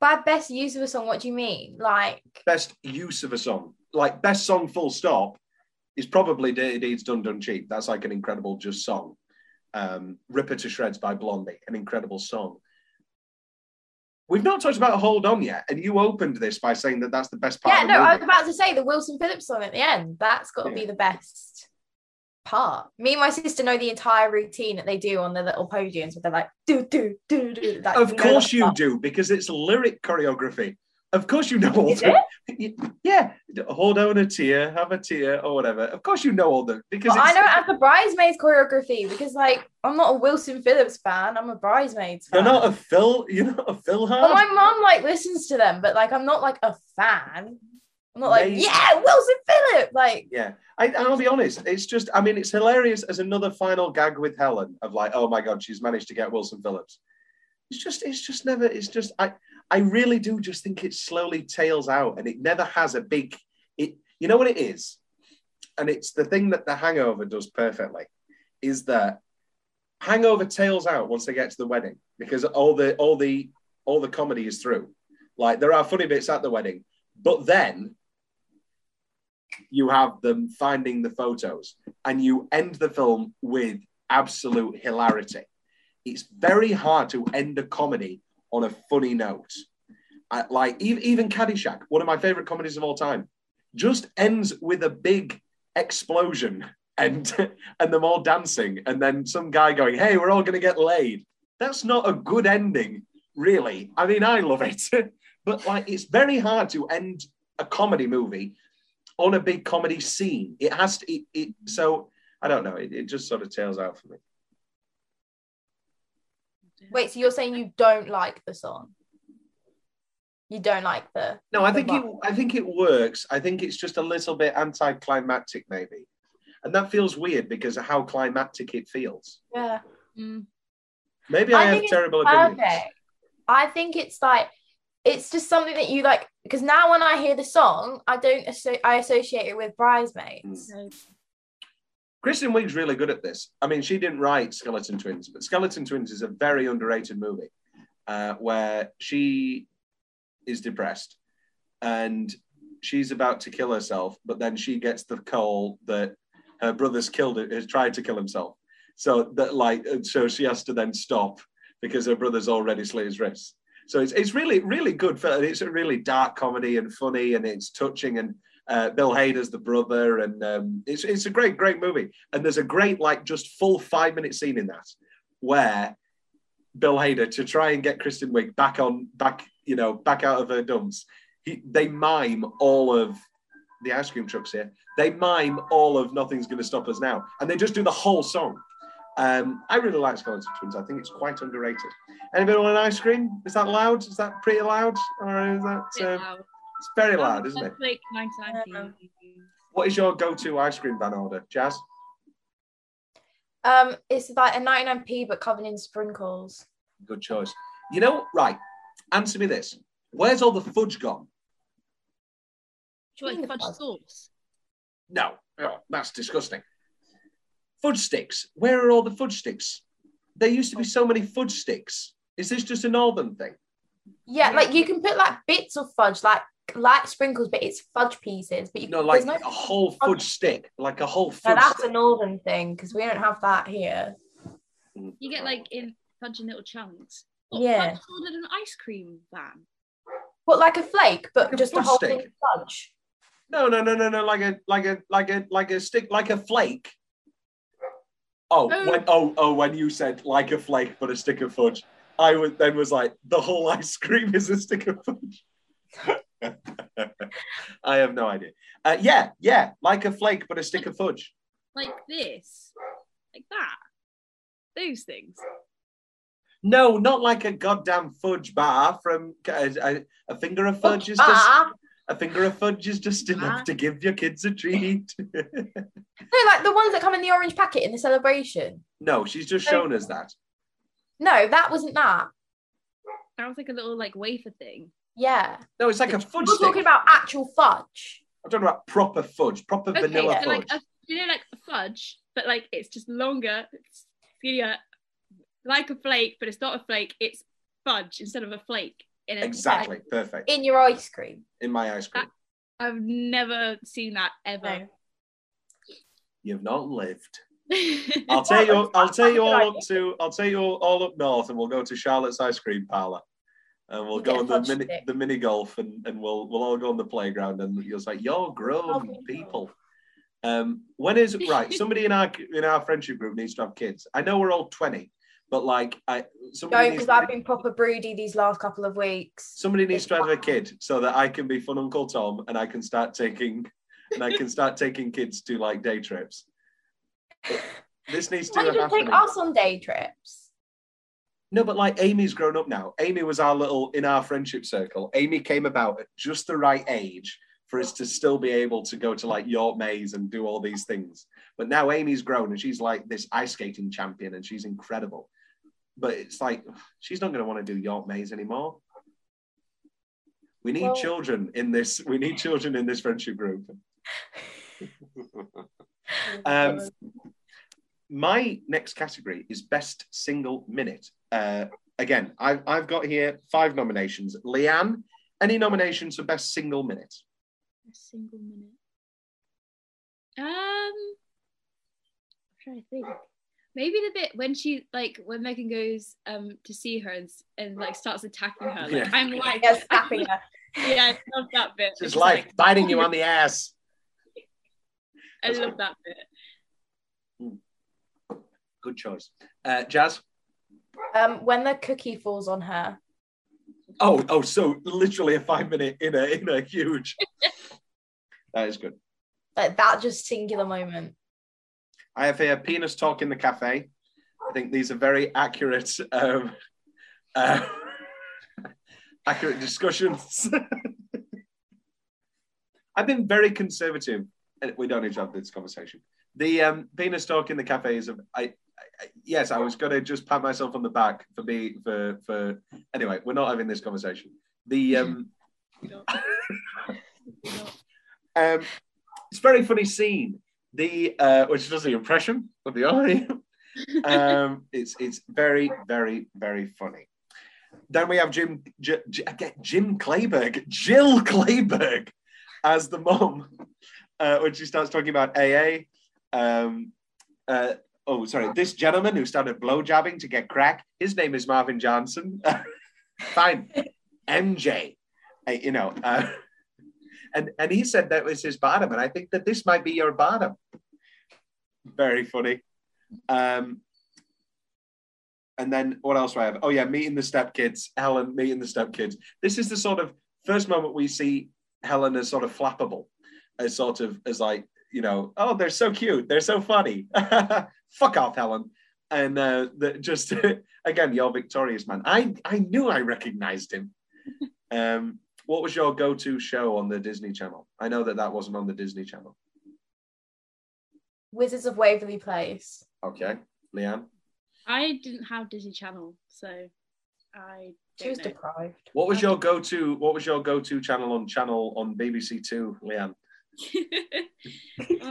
By best use of a song, what do you mean? Like, best use of a song, like best song full stop, is probably Dirty Deeds Done Done Cheap. That's like an incredible just song. Um, Rip Her to Shreds by Blondie, an incredible song. We've not talked about Hold On yet, and you opened this by saying that that's the best part. Yeah, of the no, I was about to say the Wilson Phillips song at the end. That's got to Yeah. be the best part. Me and my sister know the entire routine that they do on the little podiums, where they're like do do do do. Like, Of course you part. do, because it's lyric choreography. Of course you know all Is the. Yeah, hold on a tear, have a tear, or whatever. Of course you know all the because Well, I know it as the bridesmaids choreography because, like, I'm not a Wilson Phillips fan. I'm a bridesmaids you're not a Phil. You're not a Phil. Well, my mum like listens to them, but like, I'm not like a fan. I'm not like, yeah, Wilson Phillips. Like, Yeah, I, I'll be honest. It's just, I mean, it's hilarious as another final gag with Helen of like, oh my god, she's managed to get Wilson Phillips. It's just, it's just never. It's just, I, I really do just think it slowly tails out, and it never has a big. It, you know what it is, and it's the thing that The Hangover does perfectly, is that Hangover tails out once they get to the wedding because all the all the all the comedy is through. Like there are funny bits at the wedding, but then you have them finding the photos and you end the film with absolute hilarity. It's very hard to end a comedy on a funny note. I, like even, even Caddyshack, one of my favorite comedies of all time, just ends with a big explosion and and them all dancing and then some guy going, "Hey, we're all going to get laid." That's not a good ending, really. I mean, I love it, but like it's very hard to end a comedy movie on a big comedy scene. It has to. It, it so I don't know. It, it just sort of tails out for me. wait, so you're saying you don't like the song? You don't like the? No, I the think it. I think it works. I think it's just a little bit anticlimactic, maybe, and that feels weird because of how climactic it feels. Yeah. Mm. Maybe I, I have terrible opinions. Perfect. I think it's like it's just something that you like because now when I hear the song, I don't asso- I associate it with bridesmaids. So, Kristen Wiig's really good at this. I mean, she didn't write Skeleton Twins, but Skeleton Twins is a very underrated movie uh, where she is depressed and she's about to kill herself, but then she gets the call that her brother's killed it, has tried to kill himself. So that like, so she has to then stop because her brother's already slit his wrists. So it's, it's really, really good. For, it's a really dark comedy and funny and it's touching and uh, Bill Hader's the brother, and um, it's it's a great great movie. And there's a great like just full five minute scene in that where Bill Hader to try and get Kristen Wiig back on back you know back out of her dumps. He, they mime all of the ice cream trucks here. They mime all of Nothing's Gonna Stop Us Now, and they just do the whole song. Um, I really like Skeleton Twins. I think it's quite underrated. Anybody want an ice cream? Is that loud? Is that pretty loud, or is that? bit Uh, loud. it's very loud, isn't it? Like 99p. What is your go-to ice cream van order, Jazz? Um, it's like a 99p but covered in sprinkles. Good choice. You know, right? Answer me this: Where's all the fudge gone? Do you like fudge sauce? No, oh, that's disgusting. Fudge sticks. Where are all the fudge sticks? There used to be so many fudge sticks. Is this just a northern thing? Yeah, like you can put like bits of fudge, like like sprinkles, but it's fudge pieces. But you No, like there's no a whole fudge stick, like a whole No, fudge. that's stick. a northern thing because we don't have that here. You get like in fudge in little chunks. What, Yeah. Fudge stored an ice cream van. What, like a flake, but Like just a fudge whole stick. thing of fudge? No, no, no, no, no, like a like a like a like a stick, like a flake. Oh, Oh. when oh oh when you said like a flake but a stick of fudge, I was then was like the whole ice cream is a stick of fudge. I have no idea. Uh, yeah, yeah, like a flake but a stick of fudge. Like this. Like that. Those things. No, not like a goddamn fudge bar from a, a, a finger of fudge is just a finger of fudge is just enough Ah. to give your kids a treat. no, like the ones that come in the orange packet in the celebration. no, she's just shown us that. No, that wasn't that. That was like a little like wafer thing. Yeah, No, it's like a fudge we're stick. talking about actual fudge. I'm talking about proper fudge, proper Okay, vanilla so like fudge. a, you know like a fudge, but like it's just longer, it's skinnier, like a flake, but it's not a flake, it's fudge instead of a flake. In a, exactly, perfect. in your ice cream. In my ice cream. I've never seen that ever. You've not lived. I'll take you. I'll take you all up to. I'll take you all up north, and we'll go to Charlotte's ice cream parlor. and we'll You go on the mini stick. the mini golf, and, and we'll we'll all go on the playground, and you'll say, "You're grown people. people." Um, when is right? Somebody in our in our friendship group needs to have kids. I know we're all twenty, but like I somebody because I've been proper broody these last couple of weeks. somebody needs to have a kid so that I can be fun Uncle Tom and I can start taking and I can start taking kids to like day trips. This needs to Why don't you happen. take us on day trips? No, but like Amy's grown up now. Amy was our little in our friendship circle. Amy came about at just the right age for us to still be able to go to like York Maze and do all these things. But now Amy's grown and she's like this ice skating champion and she's incredible. But it's like she's not going to want to do York Maze anymore. We need Well- children in this. We need children in this friendship group. um, my next category is best single minute. Uh, again, I've, I've got here five nominations. Leanne, any nominations for best single minute? A single minute. Um, I'm trying to think. Maybe the bit when she like when Megan goes um to see her and, and like starts attacking her. Like Yeah. I'm like Yeah, snapping her. yeah, I love that bit. It's just It's like biting you on the ass. I love that bit. Good choice. Uh, Jazz? Um, when the cookie falls on her. Oh, oh, so literally a five minute in a in a huge. that is good. Like that just singular moment. I have here penis talk in the cafe. I think these are very accurate, um, uh, accurate discussions. I've been very conservative. We don't need to have this conversation. The um, penis talk in the cafe is. A, I, I, yes, I was going to just pat myself on the back for me for for. Anyway, we're not having this conversation. The um, um, it's a very funny scene. The uh, which does the impression of the eye. um, it's it's very very very funny. Then we have Jim J, J, Jim Clayburgh, Jill Clayburgh, as the mom uh, when she starts talking about AA. Um, uh, oh, sorry, this gentleman who started blowjabbing to get crack. His name is Marvin Johnson. Fine, MJ. Uh, you know, uh, and and he said that was his bottom, and I think that this might be your bottom. Very funny. Um, and then what else do I have? Oh yeah, meeting the stepkids. Helen meeting the stepkids. This is the sort of first moment we see Helen as sort of flappable, as sort of as like you know, oh they're so cute, they're so funny. Fuck off, Helen. And uh, the, just again, you're victorious, man. I I knew I recognized him. Um, what was your go-to show on the Disney Channel? I know that that wasn't on the Disney Channel. Wizards of Waverly Place. Okay, Leanne. I didn't have Disney Channel, so I She was don't know. deprived. What was your go-to? What was your go-to channel on channel on BBC Two, Leanne? Oh,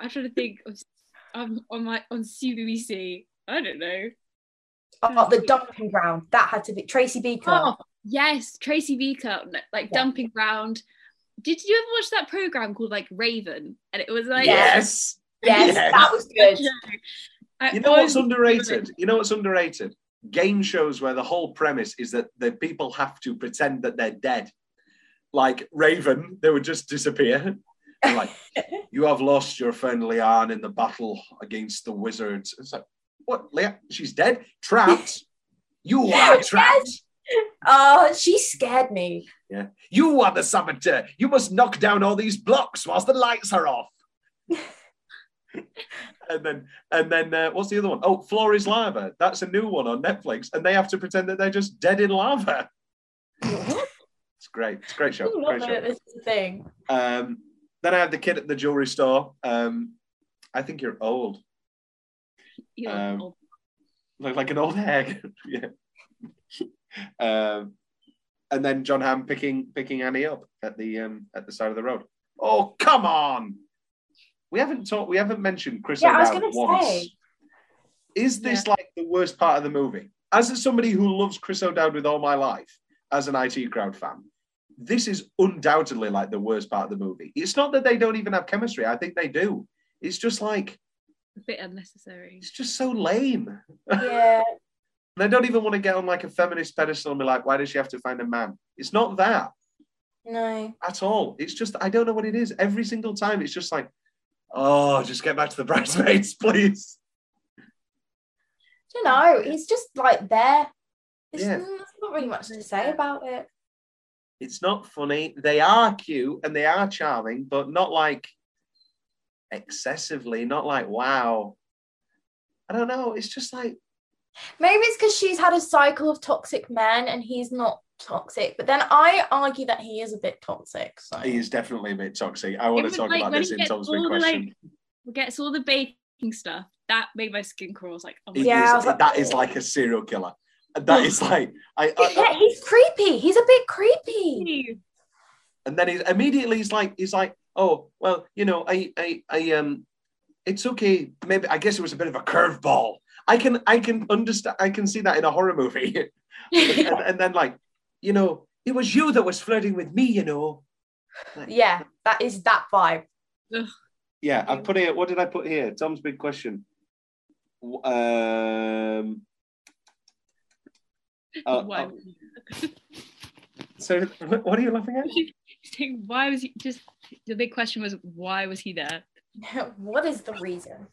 I'm trying to think of um, on my on CBBC. I don't know. Oh, the dumping ground. That had to be Tracy Beaker. Oh yes, Tracy Beaker, like Yeah. dumping ground. Did you ever watch that program called like Raven? And it was like yes. yes, Yes. that was good. I You know what's always- underrated? You know what's underrated? Game shows where the whole premise is that the people have to pretend that they're dead. Like Raven, they would just disappear. Like, you have lost your friend Leanne in the battle against the wizards. It's like, what? Leanne? She's dead? Trapped? You are trapped. Oh, she scared me. Yeah. You are the saboteur. You must knock down all these blocks whilst the lights are off. and then, and then, uh, what's the other one? Oh, Floor is Lava. That's a new one on Netflix, and they have to pretend that they're just dead in lava. It's great. It's a great show. do not Great show. that this is a thing. Um, then I have the kid at the jewelry store. Um, I think you're old. you know, um, old- Look like an old hag. yeah. Um, and then Jon Hamm picking picking Annie up at the um, at the side of the road. Oh come on! We haven't talked. We haven't mentioned Chris Yeah, I was O'Dowd gonna once. say. Is this like the worst part of the movie? As somebody who loves Chris O'Dowd with all my life, as an IT crowd fan, this is undoubtedly like the worst part of the movie. It's not that they don't even have chemistry. I think they do. It's just like a bit unnecessary. it's just so lame. Yeah. And I don't even want to get on like a feminist pedestal and be like, why does she have to find a man? It's not that No. at all. It's just, I don't know what it is. Every single time, it's just like, oh, just get back to the bridesmaids, please. don't know. He's just like there. There's Yeah. there's not really much to say about it. It's not funny. They are cute and they are charming, but not like excessively, not like, wow. I don't know. It's just like, Maybe it's because she's had a cycle of toxic men and he's not toxic. But then I argue that he is a bit toxic. So he is definitely a bit toxic. I want It to talk like about this in gets Tom's big the, question. like, gets all the baking stuff. That made my skin crawl. I was like, oh Yeah, is- I was like, that is like a serial killer. That is like I, I- yeah, he's creepy. He's a bit creepy. And then he's immediately he's like he's like oh well you know I I I um it's okay maybe I guess it was a bit of a curveball. I can I can understand I can see that in a horror movie and, and then like you know it was you that was flirting with me you know Yeah, that is that vibe. yeah I put it. what did I put here Tom's big question um uh, Why? uh, so what what are you laughing at why was he just? The big question was why was he there? what is the reason?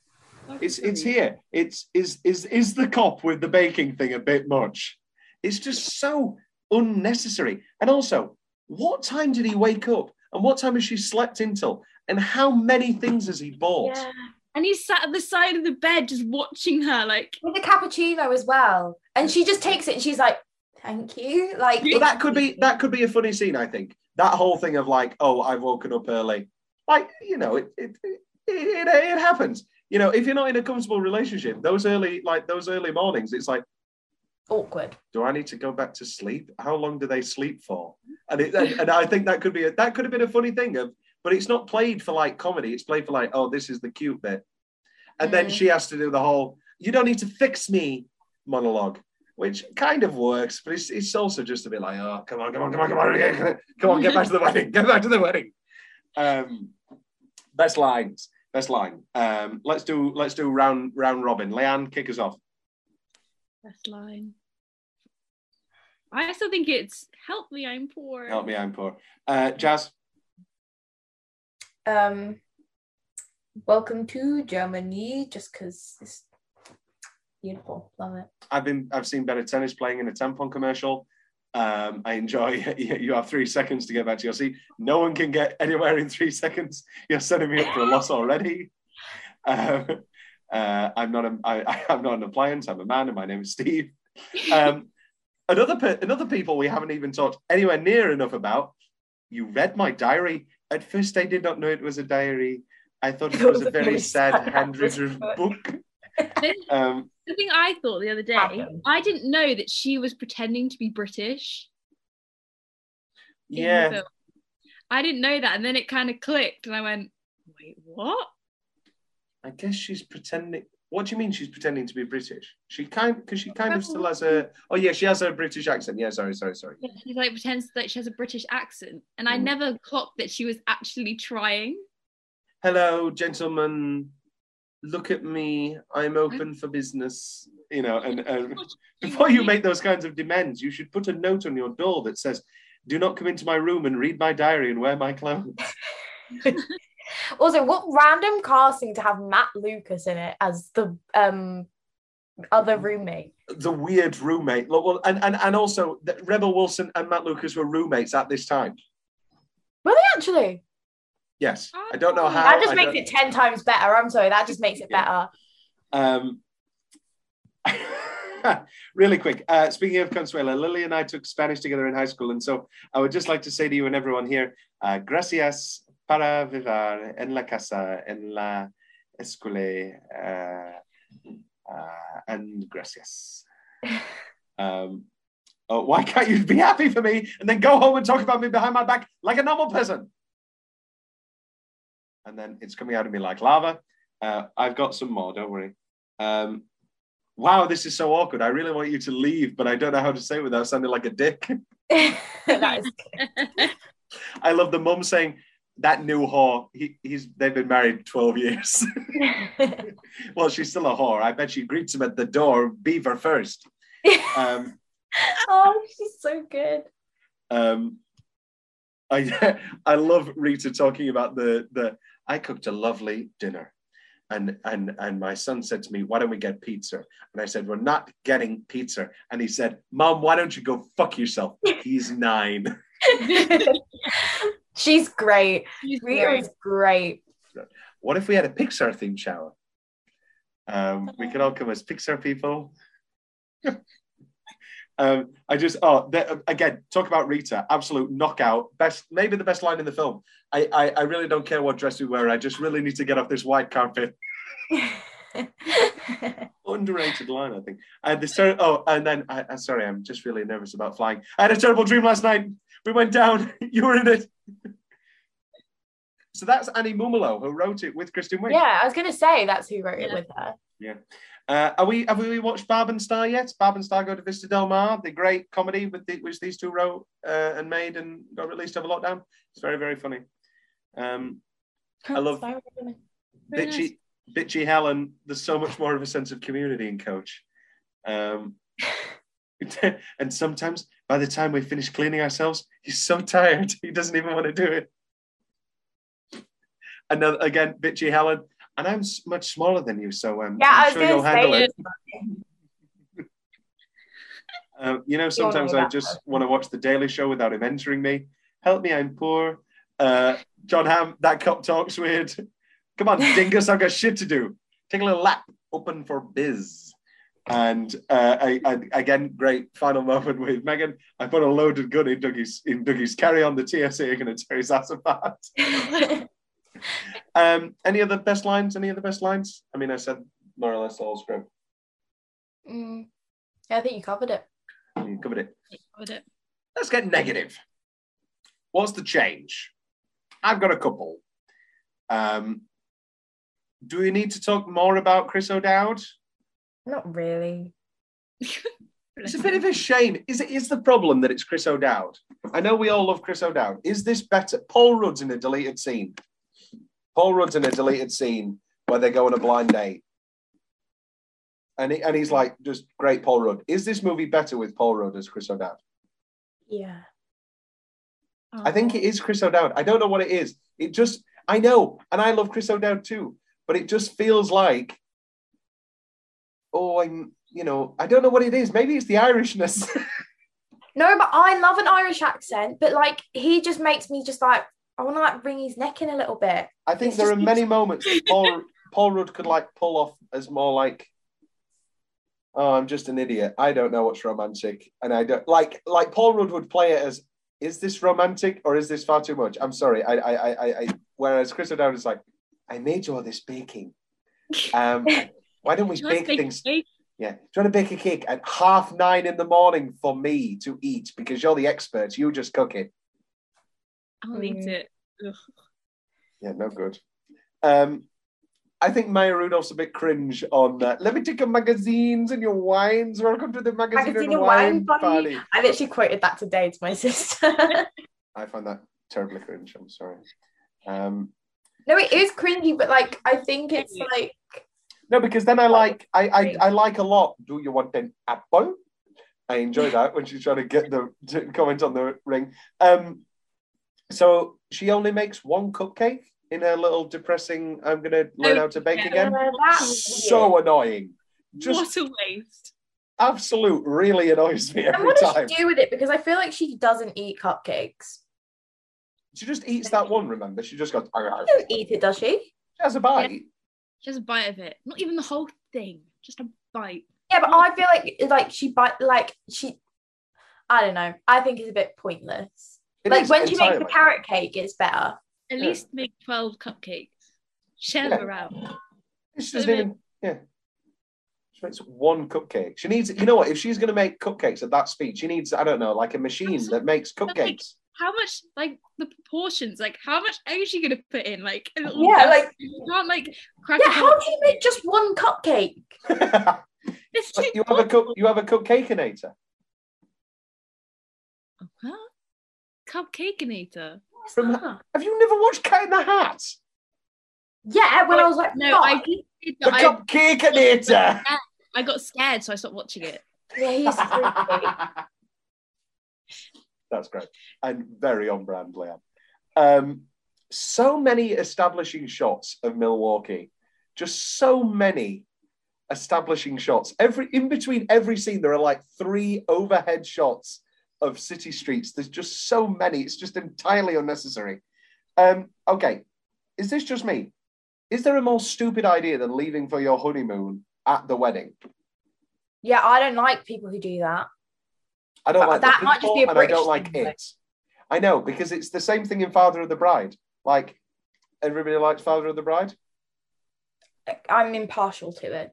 It's it's here. It's is is is the cop with the baking thing a bit much? It's just so unnecessary. And also, what time did he wake up? And what time has she slept until? And how many things has he bought? Yeah. And he sat at the side of the bed just watching her, like With a cappuccino as well. And she just takes it and she's like, thank you. Like But that could be that could be a funny scene. I think that whole thing of like, oh, I've woken up early. Like you know, it it it, it, it happens. You know, if you're not in a comfortable relationship, those early like those early mornings, it's like. awkward. do I need to go back to sleep? How long do they sleep for? And it, and, and I think that could be a, that could have been a funny thing of, but it's not played for like comedy. It's played for like, oh, this is the cute bit, and then Mm. she has to do the whole "you don't need to fix me" monologue, which kind of works, but it's it's also just a bit like, oh, come on, come on, come on, come on, come on, get back to the wedding, get back to the wedding. Um, best lines, best line. Um, let's do let's do round round robin. Leanne, kick us off. best line. I still think it's help me, I'm poor. Help me, I'm poor. Uh, Jazz. Um welcome to Germany, just because it's beautiful. Love it. I've been I've seen better tennis playing in a tampon commercial. Um, I enjoy you have three seconds to get back to your seat. No one can get anywhere in three seconds. You're setting me up for a loss already. Um, uh, I'm not a, I, I'm not an appliance. I'm a man, and my name is Steve. Um, another pe- another people we haven't even talked anywhere near enough about. You read my diary. At first, I did not know it was a diary. I thought it was a very sad handwritten book. Um, The thing I thought the other day, Happened. I didn't know that she was pretending to be British. yeah. I didn't know that, and then it kind of clicked, and I went, "Wait, what?" I guess she's pretending. What do you mean she's pretending to be British? She kind because she kind of still has a. Oh yeah, she has a British accent. Yeah, sorry, sorry, sorry. Yeah, she like pretends that she has a British accent, and I Mm. never clocked that she was actually trying. Hello, gentlemen. Look at me. I'm open for business. You know, and, and before you make those kinds of demands, you should put a note on your door that says, "Do not come into my room and read my diary and wear my clothes." Also, what random casting to have Matt Lucas in it as the um other roommate? the weird roommate. Look, Well, and and and also Rebel Wilson and Matt Lucas were roommates at this time. Were they actually? Yes, I don't know how. that just I makes don't- it ten times better. I'm sorry, that just makes it better. Um, really quick. Uh, speaking of Consuela, Lily and I took Spanish together in high school, and so I would just like to say to you and everyone here, uh, gracias para vivir en la casa, en la escuela, uh, uh, and gracias. Um, oh, why can't you be happy for me and then go home and talk about me behind my back like a normal person? And then it's coming out of me like lava. Uh, I've got some more, don't worry. Um, wow, this is so awkward. I really want you to leave, but I don't know how to say it without sounding like a dick. that is I love the mum saying, that new whore, he, he's they've been married 12 years. well, she's still a whore. I bet she greets him at the door, beaver first. Um, oh, she's so good. um, I I love Rita talking about the the I cooked a lovely dinner. And, and and my son said to me, "Why don't we get pizza?" And I said, "We're not getting pizza." And he said, "Mom, why don't you go fuck yourself?" He's nine. she's great. She's great. is great. What if we had a Pixar themed shower? Um, we could all come as Pixar people. Um, I just oh the, again talk about Rita, absolute knockout, best maybe the best line in the film. I, I I really don't care what dress we wear. I just really need to get off this white carpet. Underrated line, I think. And the ter- oh, and then I, I'm sorry, I'm just really nervous about flying. I had a terrible dream last night. We went down. you were in it. so that's Annie Mumolo who wrote it with Kristen Wiig. yeah, I was gonna say that's who wrote it with her. Uh, are we have we watched Barb and Star yet? Barb and Star go to Vista Del Mar, the great comedy with the, which these two wrote uh, and made and got released over lockdown. It's very very funny. Um, I love Very Very nice. bitchy bitchy Helen. There's so much more of a sense of community in Coach. Um, and sometimes by the time we finish cleaning ourselves, he's so tired he doesn't even want to do it. And then again, bitchy Helen. And I'm much smaller than you, so um, Yeah, I'm sure you'll handle it. Um, you know, sometimes I just want to watch The Daily Show without him entering me. Help me, I'm poor. Uh, Jon Hamm, that cop talks weird. Come on, dingus, I've got shit to do. Take a little lap, open for biz. And uh, I, I, again, great final moment with Megan. I put a loaded gun in Dougie's in Dougie's carry on. The TSA are going to tear his ass apart. Um, any other best lines? Any other best lines? I mean, I said more or less the whole script. Mm. Yeah, I think you covered it. You covered it. Covered it. Let's get negative. What's the change? I've got a couple. Um, do we need to talk more about Chris O'Dowd? Not really. It's a bit of a shame. Is it is the problem that it's Chris O'Dowd? I know we all love Chris O'Dowd. Is this better? Paul Rudd's in a deleted scene. Paul Rudd's in a deleted scene where they go on a blind date. And, he, and he's like, just great Paul Rudd. Is this movie better with Paul Rudd as Chris O'Dowd? Yeah. I think it is Chris O'Dowd. I don't know what it is. It just, I know, and I love Chris O'Dowd too, but it just feels like, oh, I'm, you know, I don't know what it is. Maybe it's the Irishness. No, but I love an Irish accent, but like he just makes me just like I want to like wring his neck in a little bit. I think It's there are many moments that Paul Paul Rudd could like pull off as more like, oh, I'm just an idiot. I don't know what's romantic, and I don't like like Paul Rudd would play it as, is this romantic or is this far too much? I'm sorry. I I I, I, I whereas Chris O'Dowd is like, I made you all this baking. Um, why don't we She bake things? cake. Yeah. Do you want to bake a cake at half nine in the morning for me to eat because you're the expert? You just cook it. I'll eat Mm. it. Ugh. Yeah, no good. Um, I think Maya Rudolph's a bit cringe on that. Let me take your magazines and your wines. Welcome to the magazine, Magazine and and wine, wine party. party. I literally quoted that today to my sister. I find that terribly cringe. I'm sorry. Um, no, it is cringy, but like I think it's like no, because then I like I, I I like a lot. Do you want an apple? I enjoy that when she's trying to get the to comment on the ring. Um, so she only makes one cupcake in her little depressing. I'm gonna learn how to bake Yeah. again. that's So annoying. Just what a waste. absolute really annoys me And every what does time. she do with it? Because I feel like she doesn't eat cupcakes. She just eats that one, remember? She just goes, She doesn't eat it, does she? she has a bite. Just a bite of it. Not even the whole thing. Just a bite. Yeah, but I feel like like she bite like she. I don't know. I think it's a bit pointless. It like when you make the carrot cake, it's better. At Yeah. least make 12 cupcakes. Share Yeah. them around. She doesn't even, yeah. She makes one cupcake. She needs, you know what? If she's going to make cupcakes at that speed, she needs, I don't know, like a machine that makes cupcakes. How much, like, the proportions, like, how much egg is she going to put in? Like, a little Yeah, dust. like- you can't, like, crack Yeah, how do you make just one cupcake? It's too you have a cup, you have a cupcakeinator. Cupcakeinator. From, have you never watched Cat in the Hat? Yeah, when I was like, No, five. I did, The but I, cupcakeinator. I got scared, so I stopped watching it. Yeah, he's freaky. That's great. And very on brand, Leanne. Um, so many establishing shots of Milwaukee. Just so many establishing shots. Every in between every scene, there are like three overhead shots of city streets. There's just so many. It's just entirely unnecessary. Um, okay, is this just me? Is there a more stupid idea than leaving for your honeymoon at the wedding? Yeah, I don't like people who do that. I don't But like that the might just be a people, and I don't like thing, though. it. I know because it's the same thing in Father of the Bride. Like everybody likes Father of the Bride. I'm impartial to it.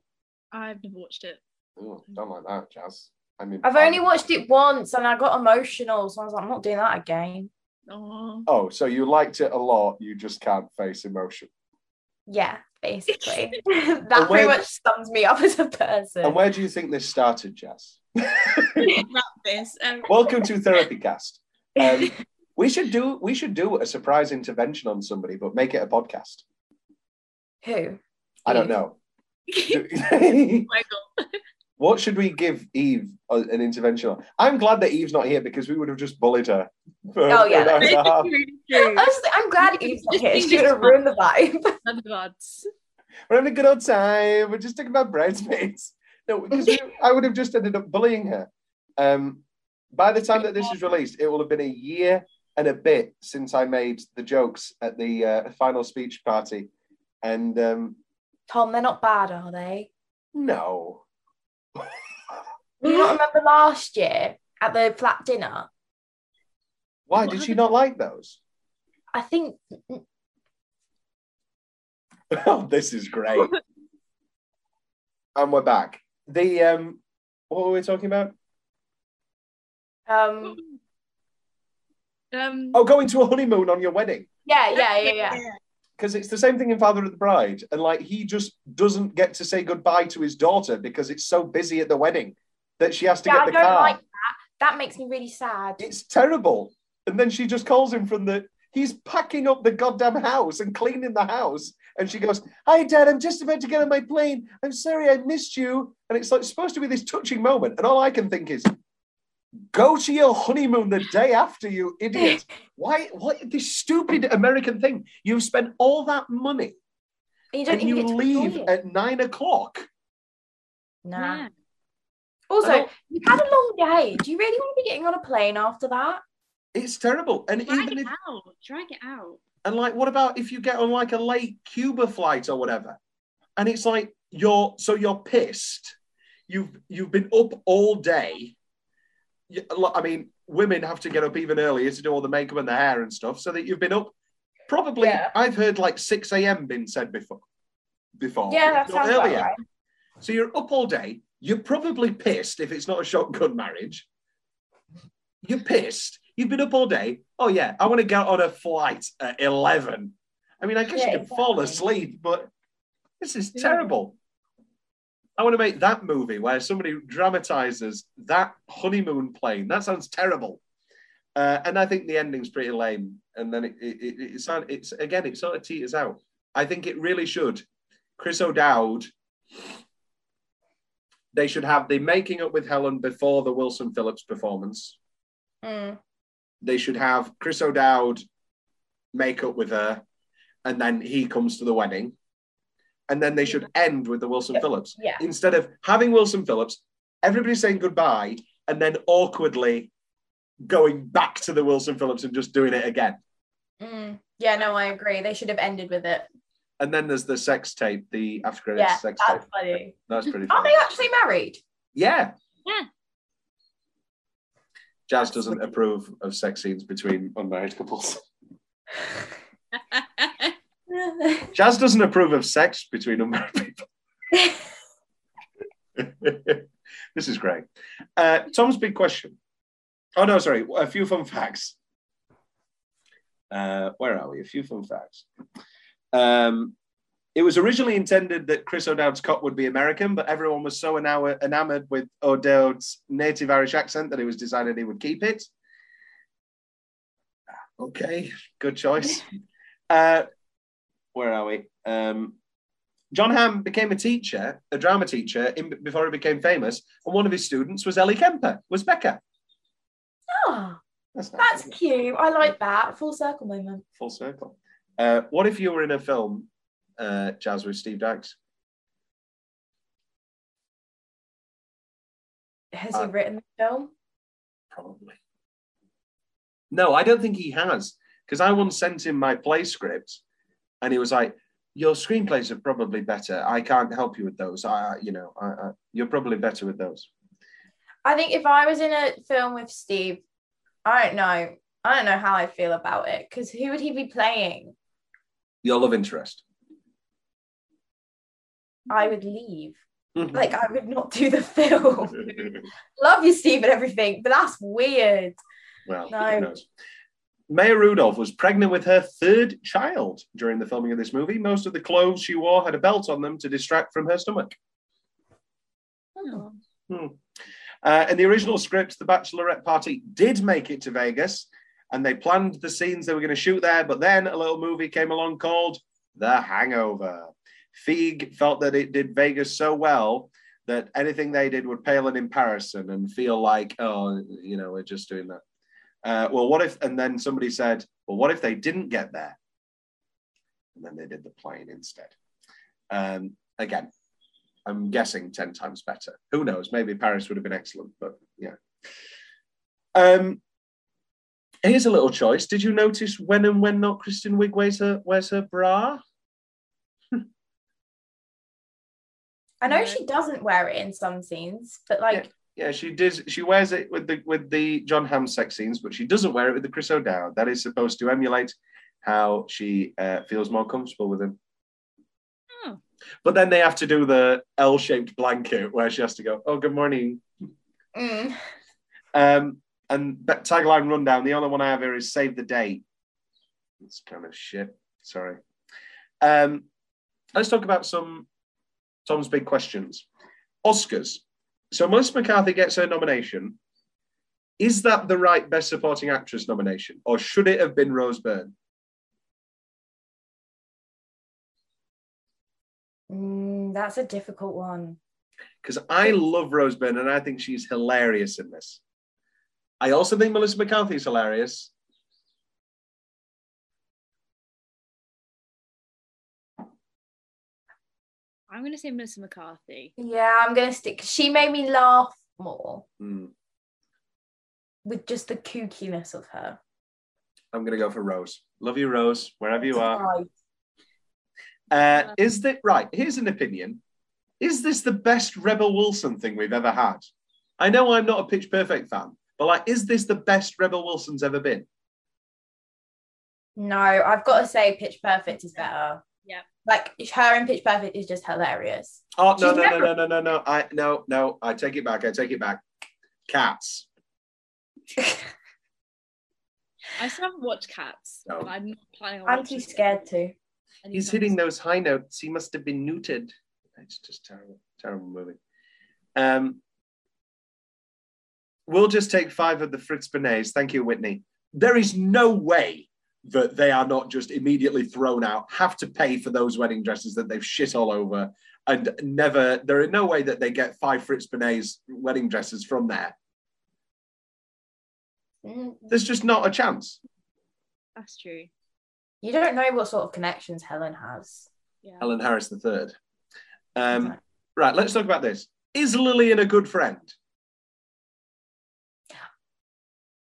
I've never watched it. Ooh, don't like that, Jazz. I mean, I've only watched it once and I got emotional, so I was like, I'm not doing that again. Oh, Oh, so you liked it a lot. You just can't face emotion. Yeah, basically. That where- pretty much sums me up as a person. And where do you think this started, Jess? wrap this. Um, Welcome to Therapy Cast. Um, we should do we should do a surprise intervention on somebody, but make it a podcast. Who? I don't know. Michael. What should we give Eve a- an intervention on? I'm glad that Eve's not here because we would have just bullied her. For, Oh, yeah, for an a half. really. Honestly, I'm glad Eve's not here. She's gonna ruin the vibe. Other gods. We're having a good old time. We're just talking about bridesmaids. No, because we, I would have just ended up bullying her. Um, by the time that this is released, it will have been a year and a bit since I made the jokes at the uh, final speech party. And um, Tom, they're not bad, are they? no. Do you not remember last year at the flat dinner? Why did she not like those? I think Oh, this is great. and we're back. The um, what were we talking about? um Um, Oh, going to a honeymoon on your wedding. yeah, yeah, yeah, yeah. Because it's the same thing in Father of the Bride, and like he just doesn't get to say goodbye to his daughter because it's so busy at the wedding that she has to Yeah, get the car. like that. That makes me really sad. It's terrible. And then she just calls him from the. He's packing up the goddamn house and cleaning the house, and she goes, "Hi, Dad. I'm just about to get on my plane. I'm sorry I missed you." And it's like supposed to be this touching moment, and all I can think is, "Go to your honeymoon the day after, you idiot." Why? What this stupid American thing? You've spent all that money And you don't and you leave at nine o'clock. Nah. yeah. Also, you've had a long day. Do you really want to be getting on a plane after that? It's terrible. And Drag even it if, out. Drag it out. and like, what about if you get on like a late Cuba flight or whatever? And it's like you're so you're pissed. You've you've been up all day. I mean, women have to get up even earlier to do all the makeup and the hair and stuff, so that you've been up. Probably, Yeah. I've heard like six a.m. been said before. Before, Yeah, that sounds right. So you're up all day. You're probably pissed if it's not a shotgun marriage. You're pissed. You've been up all day. Oh yeah, I want to get on a flight at eleven. I mean, I guess Yeah, you can fall asleep, but this is terrible. I want to make that movie where somebody dramatizes that honeymoon plane. That sounds terrible. Uh, and I think the ending's pretty lame. And then it, it, it, it's, it's again, it sort of teeters out. I think it really should. Chris O'Dowd they should have the making up with Helen before the Wilson Phillips performance. Mm. They should have Chris O'Dowd make up with her, and then he comes to the wedding. And then they should end with the Wilson Yeah. Phillips. Yeah. Instead of having Wilson Phillips, everybody saying goodbye, and then awkwardly going back to the Wilson Phillips and just doing it again. Mm. Yeah, no, I agree. They should have ended with it. And then there's the sex tape, the after credits Yeah, sex that's tape. funny. That's pretty Are funny. they actually married? Yeah. Yeah. Jazz doesn't approve of sex scenes between unmarried couples. Jazz doesn't approve of sex between unmarried people. this is great. Uh, Tom's big question. Oh, no, sorry. A few fun facts. Uh, where are we? A few fun facts. Um, it was originally intended that Chris O'Dowd's cop would be American, but everyone was so enamored with O'Dowd's native Irish accent that it was decided he would keep it. Okay, good choice. Uh, where are we? Um, Jon Hamm became a teacher, a drama teacher, in, before he became famous, and one of his students was Ellie Kemper, was Becca. Oh, That's, nice, that's cute. I like that. Full circle moment. full circle. Uh, what if you were in a film, uh, Jazz, with Steve Dykes? Has Uh, he written the film? Probably. No, I don't think he has, because I once sent him my play script, and he was like, "Your screenplays are probably better. I can't help you with those. I, you know, I, I, you're probably better with those." I think if I was in a film with Steve, I don't know. I don't know how I feel about it because who would he be playing? Your love interest. I would leave. Mm-hmm. Like I would not do the film. Love you, Steve, and everything, but that's weird. well, No. Maya Rudolph was pregnant with her third child during the filming of this movie. Most of the clothes she wore had a belt on them to distract from her stomach. Oh. Uh, in the original script, the bachelorette party did make it to Vegas, and they planned the scenes they were going to shoot there. But then a little movie came along called The Hangover. Feig felt that it did Vegas so well that anything they did would pale in comparison and feel like, oh, you know, we're just doing that. Uh, well, what if? And then somebody said, well, what if they didn't get there? And then they did the plane instead. Um, again, I'm guessing 10 times better. Who knows? Maybe Paris would have been excellent, but yeah. Um, here's a little choice. Did you notice when and when not Kristen Wiig wears her, wears her bra? I know she doesn't wear it in some scenes, but like Yeah, she does. She wears it with the with the Jon Hamm sex scenes, but she doesn't wear it with the Chris O'Dowd. That is supposed to emulate how she uh, feels more comfortable with him. Oh. But then they have to do the L-shaped blanket where she has to go, "Oh, good morning." mm, Um, and tagline rundown. The only one I have here is "Save the date." It's kind of shit. Sorry. Um, let's talk about some Tom's big questions. Oscars. So Melissa McCarthy gets her nomination. Is that the right Best Supporting Actress nomination, or should it have been Rose Byrne? mm, that's a difficult one. Because I love Rose Byrne and I think she's hilarious in this. I also think Melissa McCarthy is hilarious. I'm gonna say Melissa McCarthy. Yeah, I'm gonna stick. She made me laugh more Hmm. with just the kookiness of her. I'm going to go for Rose. Love you, Rose, wherever you are. Right. Uh, is that right? Here's an opinion. Is this the best Rebel Wilson thing we've ever had? I know I'm not a Pitch Perfect fan, but like, is this the best Rebel Wilson's ever been? No, I've got to say, Pitch Perfect is better. Yeah. Like her in Pitch Perfect is just hilarious. Oh no She's no never- no no no no no! I no no! I take it back. I take it back. Cats. I still haven't watched Cats, No. and I'm not planning on. I'm watching too it scared to. He's anytime hitting those high notes. He must have been neutered. It's just terrible, terrible movie. Um, we'll just take five of the Fritz Bernays. Thank you, Whitney. There is no way that they are not just immediately thrown out, have to pay for those wedding dresses that they've shit all over, and never. There are no way that they get five Fritz Bernays wedding dresses from there. Mm, There's just not a chance. That's true. You don't know what sort of connections Helen has. Yeah. Helen Harris III. Um, Exactly. right, let's talk about this. Is Lillian a good friend?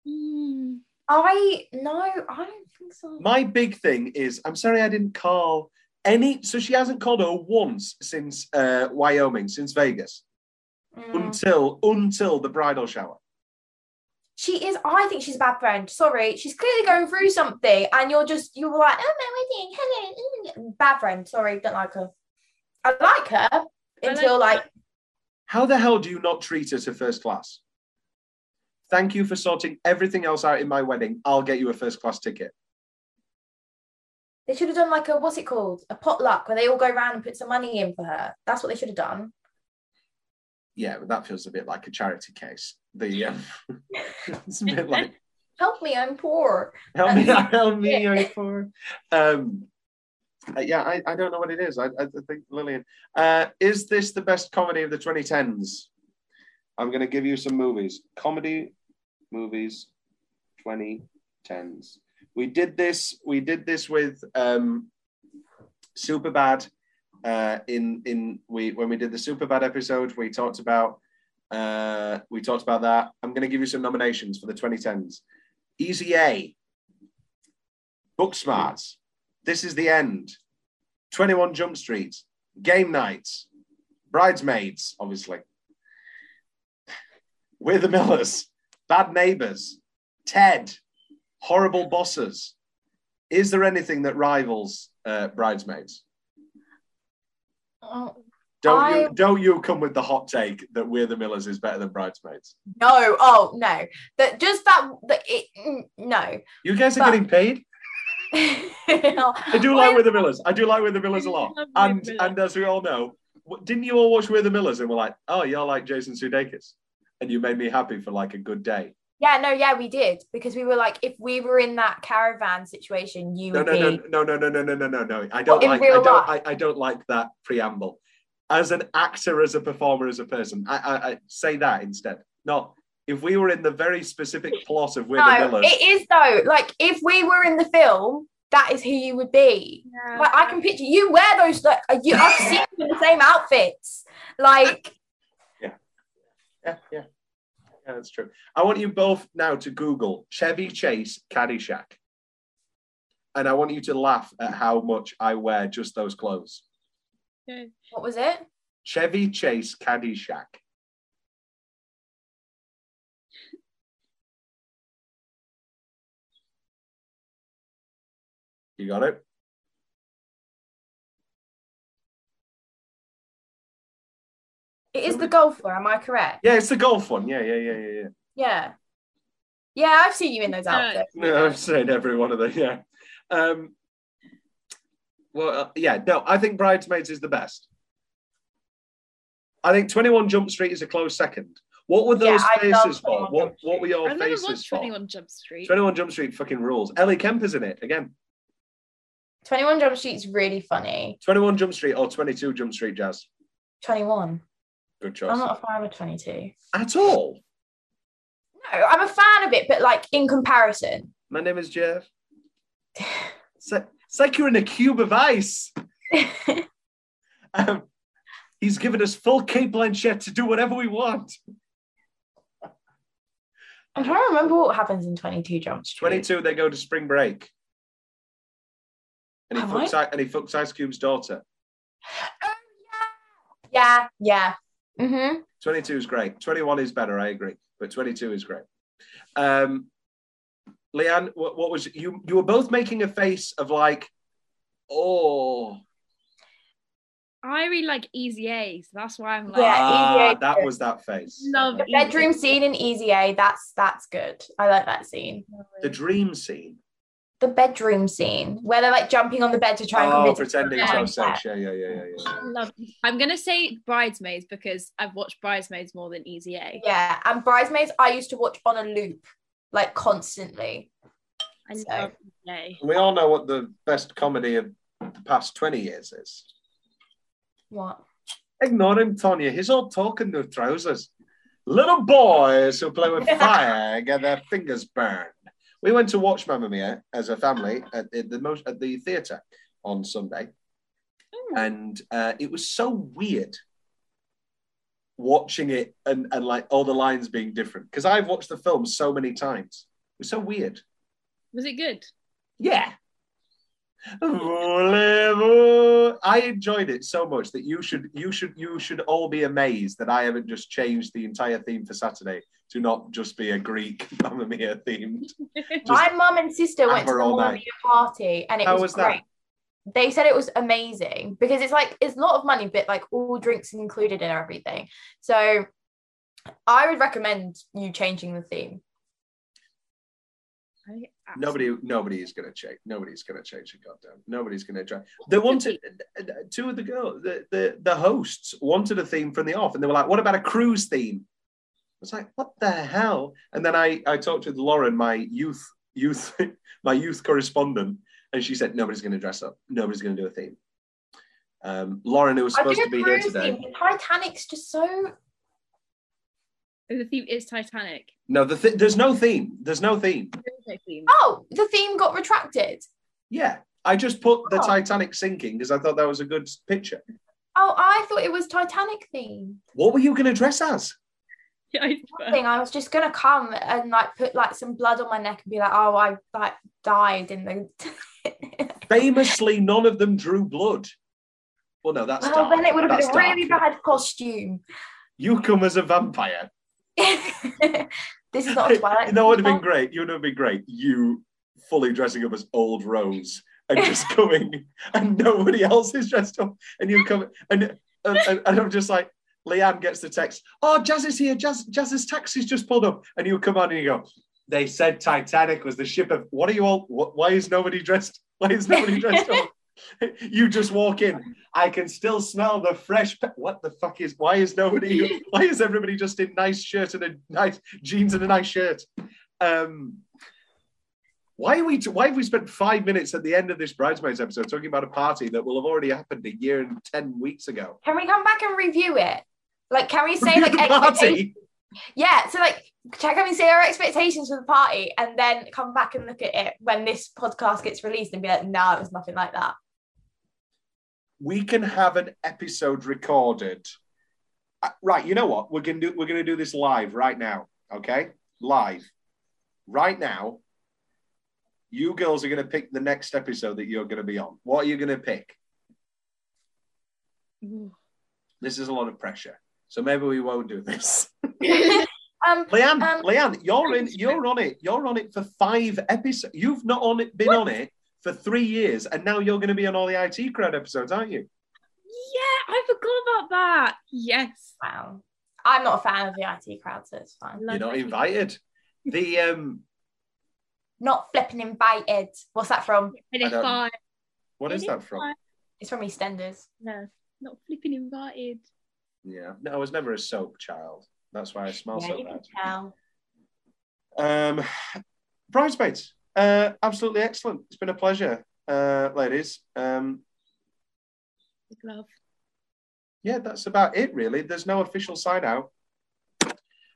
Mm, I no, I don't think so. My big thing is, I'm sorry I didn't call any. So she hasn't called her once since uh, Wyoming, since Vegas, Mm. until until the bridal shower. She is. I think she's a bad friend. Sorry, she's clearly going through something, and you're just you're like, oh my wedding, hello, mm." bad friend. Sorry, don't like her. I like her until like like How the hell do you not treat her to first class? Thank you for sorting everything else out in my wedding. I'll get you a first class ticket. they should have done like a what's it called a potluck where they all go around and put some money in for her. That's what they should have done. Yeah, but that feels a bit like a charity case. The um, it's a bit like Help me, I'm poor. help me, help me, I'm poor. Um, Uh, yeah, I, I don't know what it is. I, I think Lillian. Uh, is this the best comedy of the 2010s? I'm going to give you some movies. Comedy movies 2010s. We did this. We did this with um, Superbad. Uh, in in we when we did the Superbad episode, we talked about uh, we talked about that. I'm going to give you some nominations for the 2010s. Easy A. Booksmart. This is the end. 21 Jump Street. Game Nights. Bridesmaids, obviously. We're the Millers. Bad Neighbors. Ted. Horrible Bosses. Is there anything that rivals uh, Bridesmaids? Oh, Don't I- you don't you come with the hot take that We're the Millers is better than Bridesmaids? no, oh no. That just that, that it, no. You guys are But- getting paid. I do like We're the Millers. I do like We're the Millers a lot. I love We're the And and as we all know, didn't you all watch We're the Millers and were like, oh, you're like Jason Sudeikis, and you made me happy for like a good day. Yeah, no, yeah, we did because we were like, if we were in that caravan situation, you no, would no, be... no, no, no, no, no, no, no, no. I don't well, like, I don't, I, I, don't like that preamble. As an actor, as a performer, as a person, I, I, I say that instead. Not if we were in the very specific plot of We're no, the Villains, It is though. Like if we were in the film, that is who you would be. Yeah. Like I can picture you wear those. Like you, I've seen you in the same outfits. Like yeah, yeah, that's true. I want you both now to Google Chevy Chase Caddyshack, and I want you to laugh at how much I wear just those clothes. Okay. what was it? Chevy Chase Caddyshack. You got it? It is the golfer. Am I correct? Yeah, it's the golf one. Yeah, yeah, yeah, yeah, yeah. Yeah. Yeah, I've seen you in those outfits. No, I've seen every one of them. Yeah. Um, well, uh, yeah. No, I think Bridesmaids is the best. I think Twenty One Jump Street is a close second. What were those I love faces for? What Jump What were your I've never faces watched for? 21 Jump Street. Twenty One Jump Street fucking rules. Ellie Kemper's in it again. 21 Jump Street's really funny. Twenty One Jump Street or Twenty Two Jump Street Jazz. 21. Good choice. I'm not a fan of 22. At all. No, I'm a fan of it, but like in comparison. My name is Jeff. It's like, it's like you're in a cube of ice. Um, he's given us full Cate Blanchett to do whatever we want. I'm trying to remember what happens in 22 Jump Street. 22, they go to spring break. And he, Have fucks, I- and he fucks Ice Cube's daughter. Oh, yeah. Yeah, yeah. Mm-hmm. 22 is great. 21 is better, I agree. But 22 is great. Um, Leanne, what, what was you? You were both making a face of like, oh, I really like Easy A, so that's why I'm like, Yeah, ah, Easy A. that was that face. love The bedroom scene in Easy A, that's that's good. I like that scene. The dream scene. The bedroom scene where they're like jumping on the bed to try and Oh, convince pretending to have sex. Yeah, yeah, yeah, yeah, yeah. I love. I'm gonna say Bridesmaids because I've watched Bridesmaids more than Easy A. Yeah, and Bridesmaids I used to watch on a loop, like constantly. I So- love Easy A. We all know what the best comedy of the past 20 years is. What? Ignore him, Tonya. He's all talk in no trousers. Little boys who play with fire get their fingers burned. We went to watch Mamma Mia as a family at the, the most at the theatre on Sunday, and uh, it was so weird watching it and, and like all the lines being different because I've watched the film so many times. It was so weird. Was it good? Yeah. I enjoyed it so much that you should you should you should all be amazed that I haven't just changed the entire theme for Saturday to not just be a Greek Mamma Mia themed. My mum and sister went to hammer the Mamma. Mia party and it How was, was that? great. They said it was amazing because it's like it's a lot of money, but like all drinks included and everything. So I would recommend you changing the theme. I Nobody nobody is gonna change. Nobody's gonna change it. Goddamn. Nobody's gonna try. They wanted two of the girls, the, the the hosts wanted a theme from the off, and they were like, "What about a cruise theme?" I was like, "What the hell?" And then I I talked with Lauren, my youth youth my youth correspondent, and she said nobody's going to dress up. Nobody's going to do a theme. Um, Lauren, who was supposed to be here agree with today. you. Titanic's just so. The theme is Titanic. No, the th- there's no theme. There's no theme. There is no theme. Oh, the theme got retracted. Yeah, I just put the Oh. Titanic sinking because I thought that was a good picture. Oh, I thought it was Titanic theme. What were you going to dress as? Yeah, I Thing. I was just gonna come and like put like some blood on my neck and be like, oh, I like died in the. Famously, none of them drew blood. Well, no, that's well, dark. then it would have been That's a really dark. bad costume. You come as a vampire. this is not a Twilight. that would have been great. You would have been great. You fully dressing up as old Rose and just coming, and nobody else is dressed up, and you come and and, and, and I'm just like. Leanne gets the text. Oh, Jazz is here. Jazz, Jazz's taxi's just pulled up, and you come on and you go. They said Titanic was the ship of. What are you all? What, why is nobody dressed? Why is nobody dressed up? you just walk in. I can still smell the fresh. Pe- what the fuck is? Why is nobody? Why is everybody just in nice shirt and a nice jeans and a nice shirt? Um, why are we? Why have we spent five minutes at the end of this bridesmaids episode talking about a party that will have already happened a year and ten weeks ago? Can we come back and review it? Like, can we say like party. Yeah, so like, check. can we say our expectations for the party and then come back and look at it when this podcast gets released and be like, no, it was nothing like that. we can have an episode recorded. Uh, right, you know what? We're gonna do we're gonna do this live right now. Okay? Live. Right now. You girls are gonna pick the next episode that you're gonna be on. What are you gonna pick? Ooh. This is a lot of pressure. So maybe we won't do this. Um, Leanne, Um, Leanne, you're in you're on it. You're on it for five episodes. You've not on it been on it for three years, and now you're gonna be on all the IT crowd episodes, aren't you? Yeah, I forgot about that. Yes. wow. I'm not a fan of the IT crowd, so it's fine. You're not invited. The um Not flipping invited. What's that from? I Five. what is that from? It's from EastEnders. No, not flipping invited. Yeah, no, I was never a soap child. That's why I smell yeah, so you can tell. Um, bridesmaids, uh, absolutely excellent. It's been a pleasure, uh, ladies. Um, Big love. yeah, that's about it, really. There's no official sign out.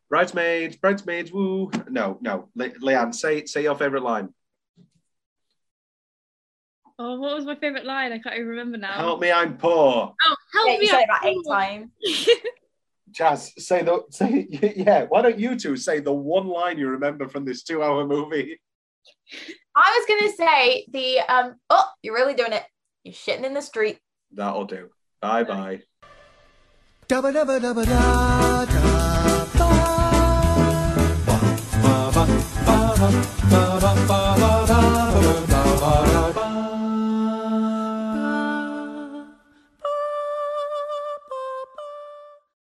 Bridesmaids, bridesmaids, woo. No, no. Le- Leanne, say say your favorite line. Oh, what was my favourite line? I can't even remember now. Help me, I'm poor. Oh, Help yeah, you me say that eight times. Jazz, say the say yeah. Why don't you two say the one line you remember from this two-hour movie? I was gonna say the um. Oh, you're really doing it. You're shitting in the street. That'll do. Bye bye.